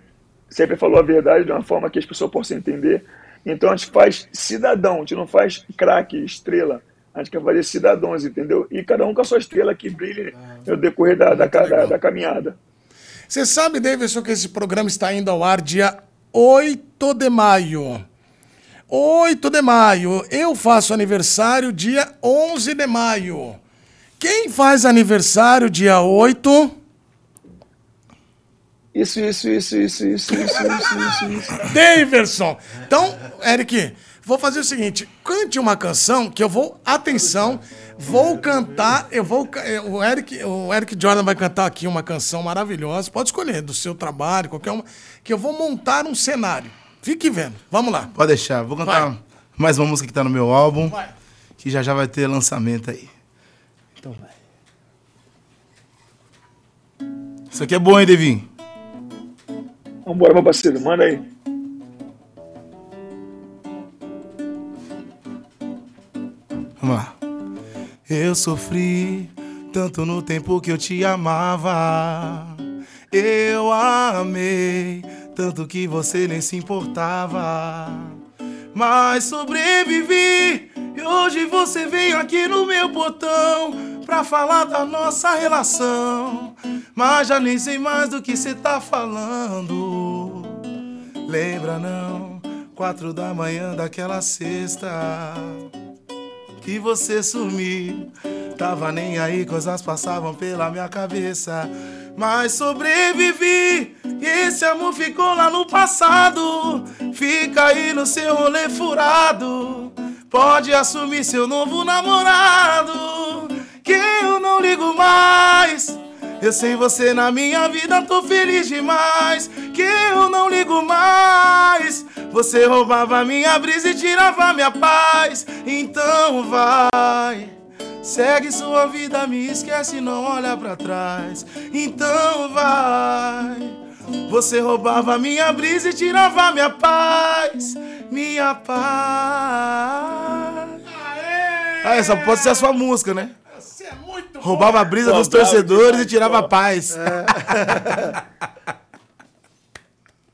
Sempre falou a verdade de uma forma que as pessoas possam entender. Então a gente faz cidadão, a gente não faz craque, estrela acho que é valer cidadãos, entendeu? E cada um com a sua estrela que brilha no decorrer da, da, ah, da, da, caminhada. Você sabe, Davidson, que esse programa está indo ao ar dia 8 de maio. 8 de maio. Eu faço aniversário dia 11 de maio. Quem faz aniversário dia 8? Isso, isso, isso, isso, isso, isso, isso, isso. Daverson. Então, Eric, vou fazer o seguinte: cante uma canção que eu vou. Atenção, vou cantar. Eu vou. O Eric, o Eric Jordan vai cantar aqui uma canção maravilhosa. Pode escolher, do seu trabalho, qualquer uma. Que eu vou montar um cenário. Fique vendo. Vamos lá. Pode deixar. Vou cantar vai. mais uma música que tá no meu álbum. Vai. Que já já vai ter lançamento aí. Então vai. Isso aqui é bom, hein, Devin? Vambora, meu parceiro. Manda aí. Vamos lá. Eu sofri tanto no tempo que eu te amava. Eu amei tanto que você nem se importava. Mas sobrevivi e hoje você vem aqui no meu portão pra falar da nossa relação. Mas já nem sei mais do que você tá falando. Lembra não? Quatro da manhã daquela sexta que você sumiu. Tava nem aí, coisas passavam pela minha cabeça. Mas sobrevivi, esse amor ficou lá no passado. Fica aí no seu rolê furado. Pode assumir seu novo namorado. Que eu não ligo mais. Eu sei você na minha vida, tô feliz demais. Que eu não ligo mais. Você roubava minha brisa e tirava minha paz. Então vai. Segue sua vida, me esquece, não olha para trás. Então vai. Você roubava minha brisa e tirava minha paz. Minha paz. Ah, essa pode ser a sua música, né? Roubava a brisa dos torcedores e tirava a paz. É.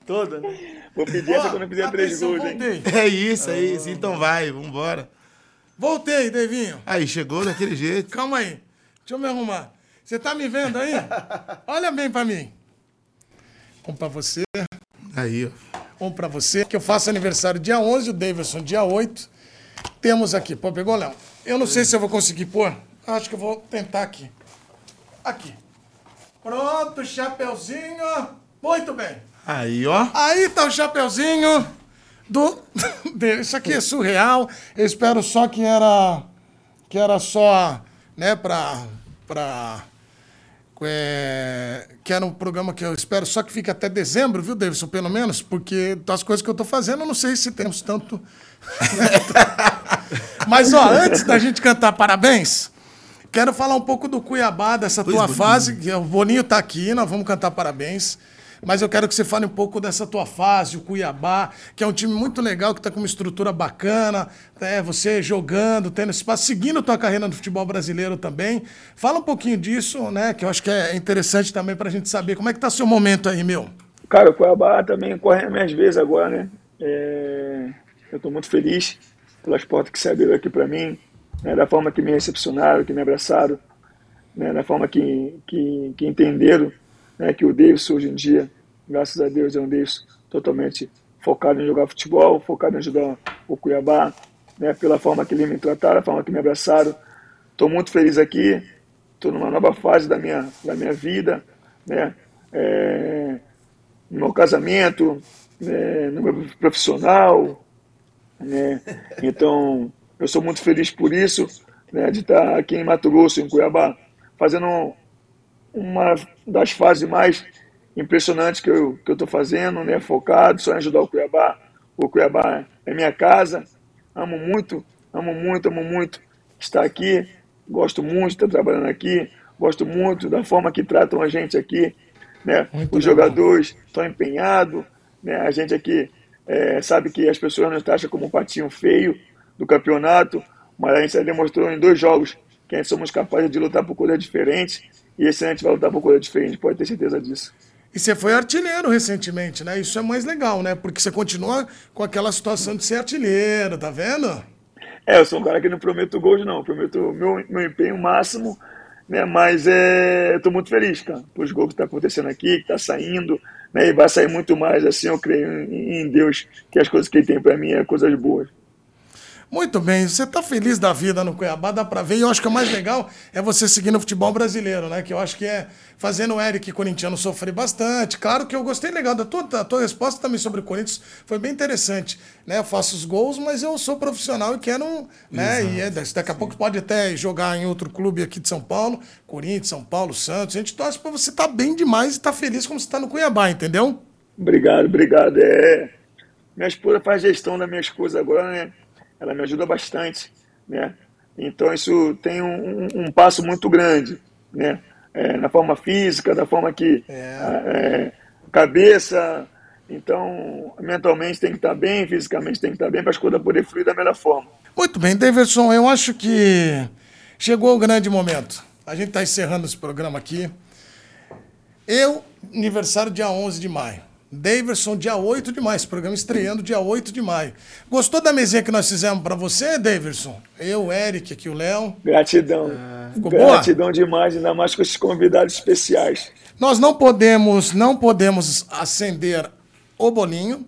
Toda, né? Vou pedir essa quando eu fizer três gols, hein? É isso, é isso. Então vai, vambora. Voltei, Devinho. Aí, chegou daquele jeito. Calma aí. Deixa eu me arrumar. Você tá me vendo aí? Olha bem pra mim. Um pra você. Aí, ó. Um pra você, que eu faço aniversário dia 11, o Davidson dia 8. Temos aqui. Pô, pegou, Léo? Eu não sei se eu vou conseguir pôr. Acho que eu vou tentar aqui. Aqui. Pronto, chapeuzinho. Muito bem. Aí, ó. Aí tá o chapeuzinho do. Isso aqui é surreal. Eu espero só que era. Que era só. Né, pra. pra é, que era um programa que eu espero só que fique até dezembro, viu, Davidson, pelo menos, porque das coisas que eu estou fazendo, eu não sei se temos tanto. Mas, ó, antes da gente cantar parabéns, quero falar um pouco do Cuiabá, dessa tua fase. Que o Boninho está aqui, nós vamos cantar parabéns. Mas eu quero que você fale um pouco dessa tua fase, o Cuiabá, que é um time muito legal, que está com uma estrutura bacana, é, você jogando, tendo espaço, seguindo tua carreira no futebol brasileiro também. Fala um pouquinho disso, né? Que eu acho que é interessante também para a gente saber como é que tá seu momento aí, meu. Cara, o Cuiabá também corre as minhas vezes agora, né? É... Eu estou muito feliz pelas portas que se abriram aqui para mim, né? da forma que me recepcionaram, que me abraçaram, né? da forma que, que, que entenderam né? que o Davidson hoje em dia, graças a Deus, é um Davidson totalmente focado em jogar futebol, focado em ajudar o Cuiabá, né? pela forma que eles me trataram, a forma que me abraçaram. Estou muito feliz aqui, estou numa nova fase da minha, da minha vida, né? É, no meu casamento, né, no meu profissional, né? Então, eu sou muito feliz por isso, né, de estar aqui em Mato Grosso, em Cuiabá, fazendo uma das fases mais impressionantes que eu que eu estou fazendo, né, focado só em ajudar o Cuiabá. O Cuiabá é minha casa, amo muito, amo muito, amo muito estar aqui, gosto muito de estar trabalhando aqui, gosto muito da forma que tratam a gente aqui, né? Muito Os legal. jogadores estão empenhados, né? A gente aqui é, sabe que as pessoas nos taxam como um patinho feio do campeonato, mas a gente já demonstrou em dois jogos que a gente somos capazes de lutar por coisa diferente e esse ano a gente vai lutar por coisa diferente, pode ter certeza disso. E você foi artilheiro recentemente, né? Isso é mais legal, né? Porque você continua com aquela situação de ser artilheiro, tá vendo? É, eu sou um cara que não prometo gols, não. Eu prometo meu, meu empenho máximo né? Mas é, estou muito feliz, cara, os gols que está acontecendo aqui, que está saindo, né? E vai sair muito mais, assim, eu creio em Deus, que as coisas que ele tem para mim é coisas boas. Muito bem, você está feliz da vida no Cuiabá, dá para ver. E eu acho que o mais legal é você seguir no futebol brasileiro, né? Que eu acho que é fazendo o Eric corintiano sofrer bastante. Claro que eu gostei legal da tua, da tua resposta também sobre o Corinthians, foi bem interessante. Né? Eu faço os gols, mas eu sou profissional e quero. Né? E é, daqui a pouco pode até jogar em outro clube aqui de São Paulo, Corinthians, São Paulo, Santos. A gente torce para você estar tá bem demais e estar tá feliz como você está no Cuiabá, entendeu? Obrigado, obrigado. É... Minha esposa faz gestão das minhas coisas agora, né? Ela me ajuda bastante, né? Então isso tem um, um passo muito grande, né? É, na forma física, da forma que é. É, cabeça, então mentalmente tem que estar bem, fisicamente tem que estar bem para as coisas poder fluir da melhor forma. Muito bem, Davidson, eu acho que chegou o grande momento. A gente está encerrando esse programa aqui. Eu, aniversário dia 11 de maio. Daverson, dia 8 de maio. Esse programa estreando dia 8 de maio. Gostou da mesinha que nós fizemos para você, Daverson? Eu, Eric, aqui o Léo. Gratidão. É... Ficou Gratidão boa? demais, ainda mais com esses convidados especiais. Nós não podemos, não podemos acender o bolinho.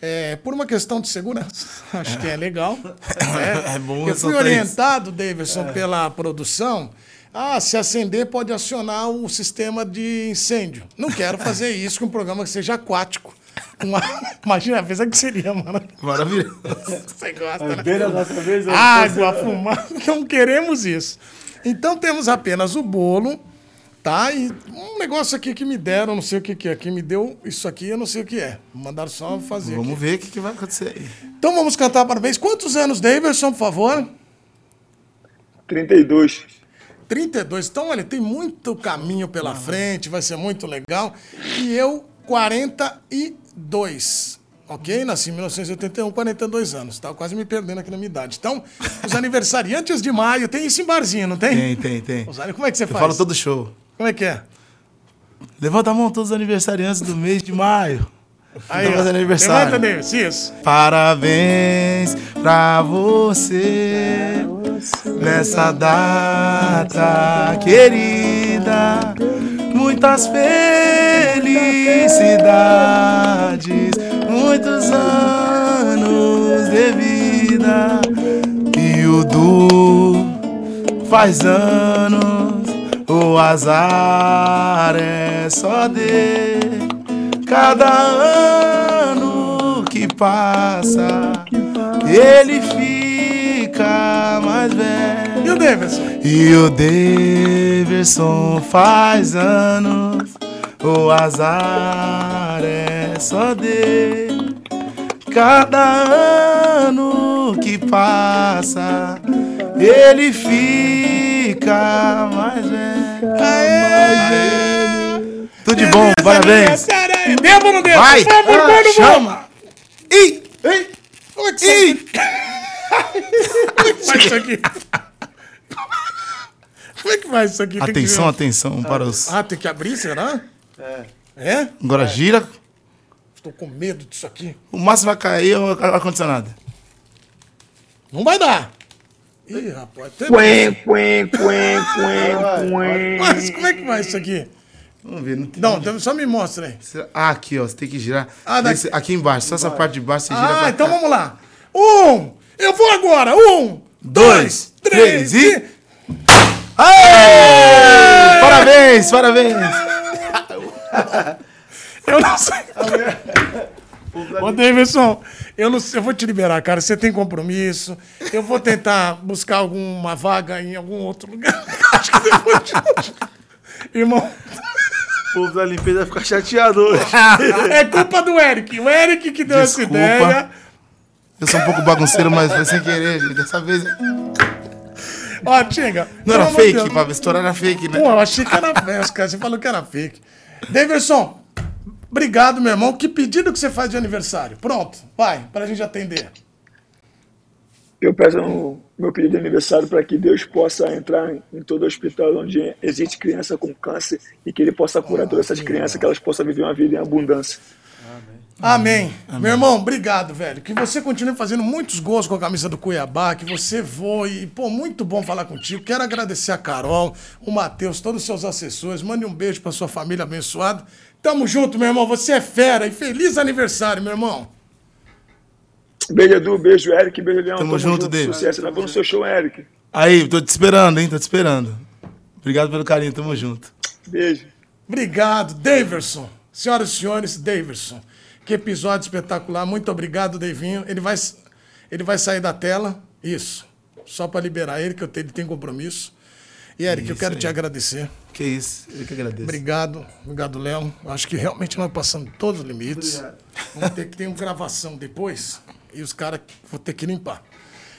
É, por uma questão de segurança, acho que é legal. É, é bom. Eu fui orientado, Davidson, é. pela produção ah, se acender pode acionar o sistema de incêndio. Não quero fazer isso com um programa que seja aquático. Uma... Imagina, a que seria, mano. Maravilhoso. Você gosta, é, né? Nossa vez, Água, fumaça. Não queremos isso. Então temos apenas o bolo, tá? E um negócio aqui que me deram, não sei o que, que é. Quem me deu isso aqui, eu não sei o que é. Mandaram só fazer. Vamos aqui. ver o que, que vai acontecer aí. Então vamos cantar parabéns. Quantos anos, Davidson, por favor? 32. 32. Então, olha, tem muito caminho pela uhum. frente, vai ser muito legal. E eu, 42. Ok? Nasci em 1981, 42 anos. Tava quase me perdendo aqui na minha idade. Então, os aniversariantes de maio, tem isso em barzinho, não tem? Tem, tem, tem. Como é que você eu faz? Eu falo todo show. Como é que é? Levanta a mão todos os aniversariantes do mês de maio. Aí, ó, aniversário. Levanta, isso. Parabéns pra você nessa data querida. Muitas felicidades, muitos anos de vida. E o Du faz anos, o azar é só de cada ano que passa. Ele fica mais velho. E o Davidson? E o Davidson faz anos. O azar é só dele. Cada ano que passa, ele fica mais velho. Aê! Tudo de bom, parabéns. Devo ou não devo? Vai! Ah, chama! Ih! Como é que Ih! Faz isso aqui? Como é que faz isso aqui? Tem que- Atenção, atenção para os. Ah, tem que abrir, será? É. É? Agora gira. Estou com medo disso aqui. O máximo vai cair é o ar-condicionado. Não vai dar. Ih, rapaz. Tem... Quen, quen, quen, quen. Mas como é que vai isso aqui? Vamos ver, não tem. Não, então só me mostra aí. Ah, aqui, ó. Você tem que girar. Ah, daqui. Esse- aqui embaixo, só essa parte de baixo você gira Ah, pra então cá. vamos lá. Um, eu vou agora. Um, dois, três e... Aê! Parabéns, parabéns! Eu não sei. Ô, Davidson, eu não eu vou te liberar, cara. Você tem compromisso. Eu vou tentar buscar alguma vaga em algum outro lugar. Acho que depois de hoje. Irmão, O povo da limpeza vai ficar chateado hoje. é culpa do Eric. O Eric que deu Desculpa. essa ideia. Eu sou um pouco bagunceiro, mas foi sem querer, gente. Dessa vez. Ó, chega. Não era fake, Deus. Pablo. Estourar era fake, né? Pô, eu achei que era fake, cara. Você falou que era fake. Davidson, obrigado, meu irmão. Que pedido que você faz de aniversário? Pronto, vai, pra gente atender. Eu peço o meu pedido de aniversário para que Deus possa entrar em todo hospital onde existe criança com câncer e que Ele possa curar todas essas crianças, que elas possam viver uma vida em abundância. Amém. Meu irmão, obrigado, velho. Que você continue fazendo muitos gols com a camisa do Cuiabá, que você voe. Pô, muito bom falar contigo. Quero agradecer a Carol, o Matheus, todos os seus assessores. Mande um beijo pra sua família abençoada. Tamo junto, meu irmão. Você é fera e feliz aniversário, meu irmão. Beijo, Edu. Beijo, Eric. Beijo, Leão. Tamo junto, David. Sucesso. Nós vamos no seu show, Eric. Aí, tô te esperando, hein? Tô te esperando. Obrigado pelo carinho, tamo junto. Beijo. Obrigado, Daverson. Senhoras e senhores, Daverson. Que episódio espetacular. Muito obrigado, Davinho. Ele vai, ele vai sair da tela. Isso. Só para liberar ele, que eu tenho, ele tem compromisso. E, Eric, eu Isso quero aí. te agradecer. Que isso, eu que agradeço. Obrigado. Obrigado, Léo. Acho que realmente nós passamos todos os limites. Vamos ter que ter uma gravação depois e os caras vão ter que limpar.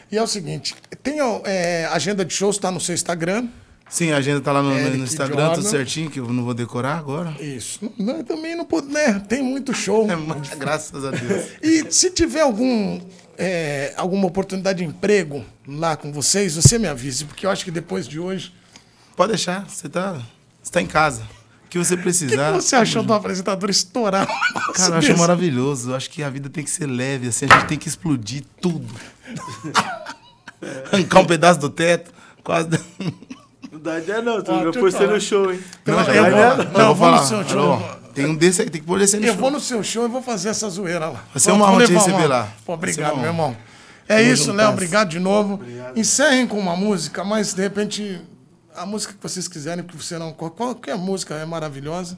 E é o seguinte, tem é, agenda de shows, tá no seu Instagram. Sim, a agenda tá lá no, no Instagram, tudo Jordan. certinho, que eu não vou decorar agora. Isso. Não, também não pode, né? Tem muito show. É, mas graças a Deus. E se tiver algum, é, alguma oportunidade de emprego lá com vocês, você me avise, porque eu acho que depois de hoje. Pode deixar, você tá, você tá em casa. O que você O que, precisar. que você achou do apresentador estourar? Cara, eu acho maravilhoso. Eu acho que a vida tem que ser leve, assim, a gente tem que explodir tudo. Arrancar um pedaço do teto, quase. Não dá ideia não, tu Ó, já eu foi ser falar. no show, hein? Não, eu vou- né? não, Eu eu vou falar. seu show. Alô, tem um desse aí, tem que pôr esse aí no Eu show. vou no seu show e vou fazer essa zoeira lá. Vai ser Vou- uma honra te receber lá. Pô, ser obrigado, meu irmão. É isso. Léo. Obrigado de novo. Encerrem com uma música, mas de repente a música que vocês quiserem, porque você não. qual- Qualquer música é maravilhosa.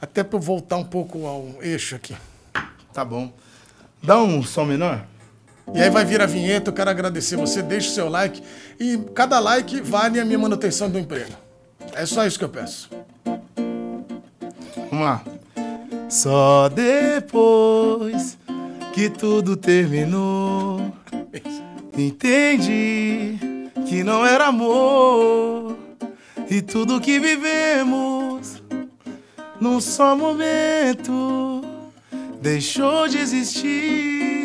Até para eu voltar um pouco ao eixo aqui. Tá bom. Dá um som menor? E aí vai vir a vinheta, eu quero agradecer você, deixa o seu like. E cada like vale a minha manutenção do emprego. É só isso que eu peço. Vamos lá. Só depois que tudo terminou, entendi que não era amor e tudo que vivemos num só momento deixou de existir.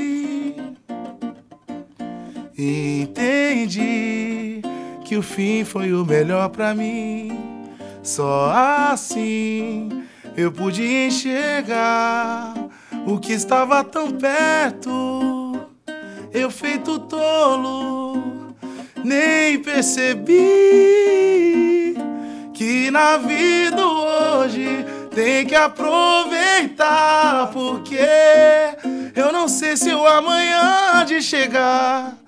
Entendi que o fim foi o melhor pra mim. Só assim eu pude enxergar o que estava tão perto. Eu feito tolo, nem percebi que na vida hoje tem que aproveitar, porque eu não sei se o amanhã de chegar.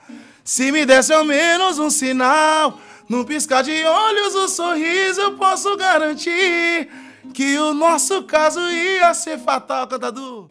Se me desse ao menos um sinal, num piscar de olhos, um sorriso, eu posso garantir que o nosso caso ia ser fatal, cantador.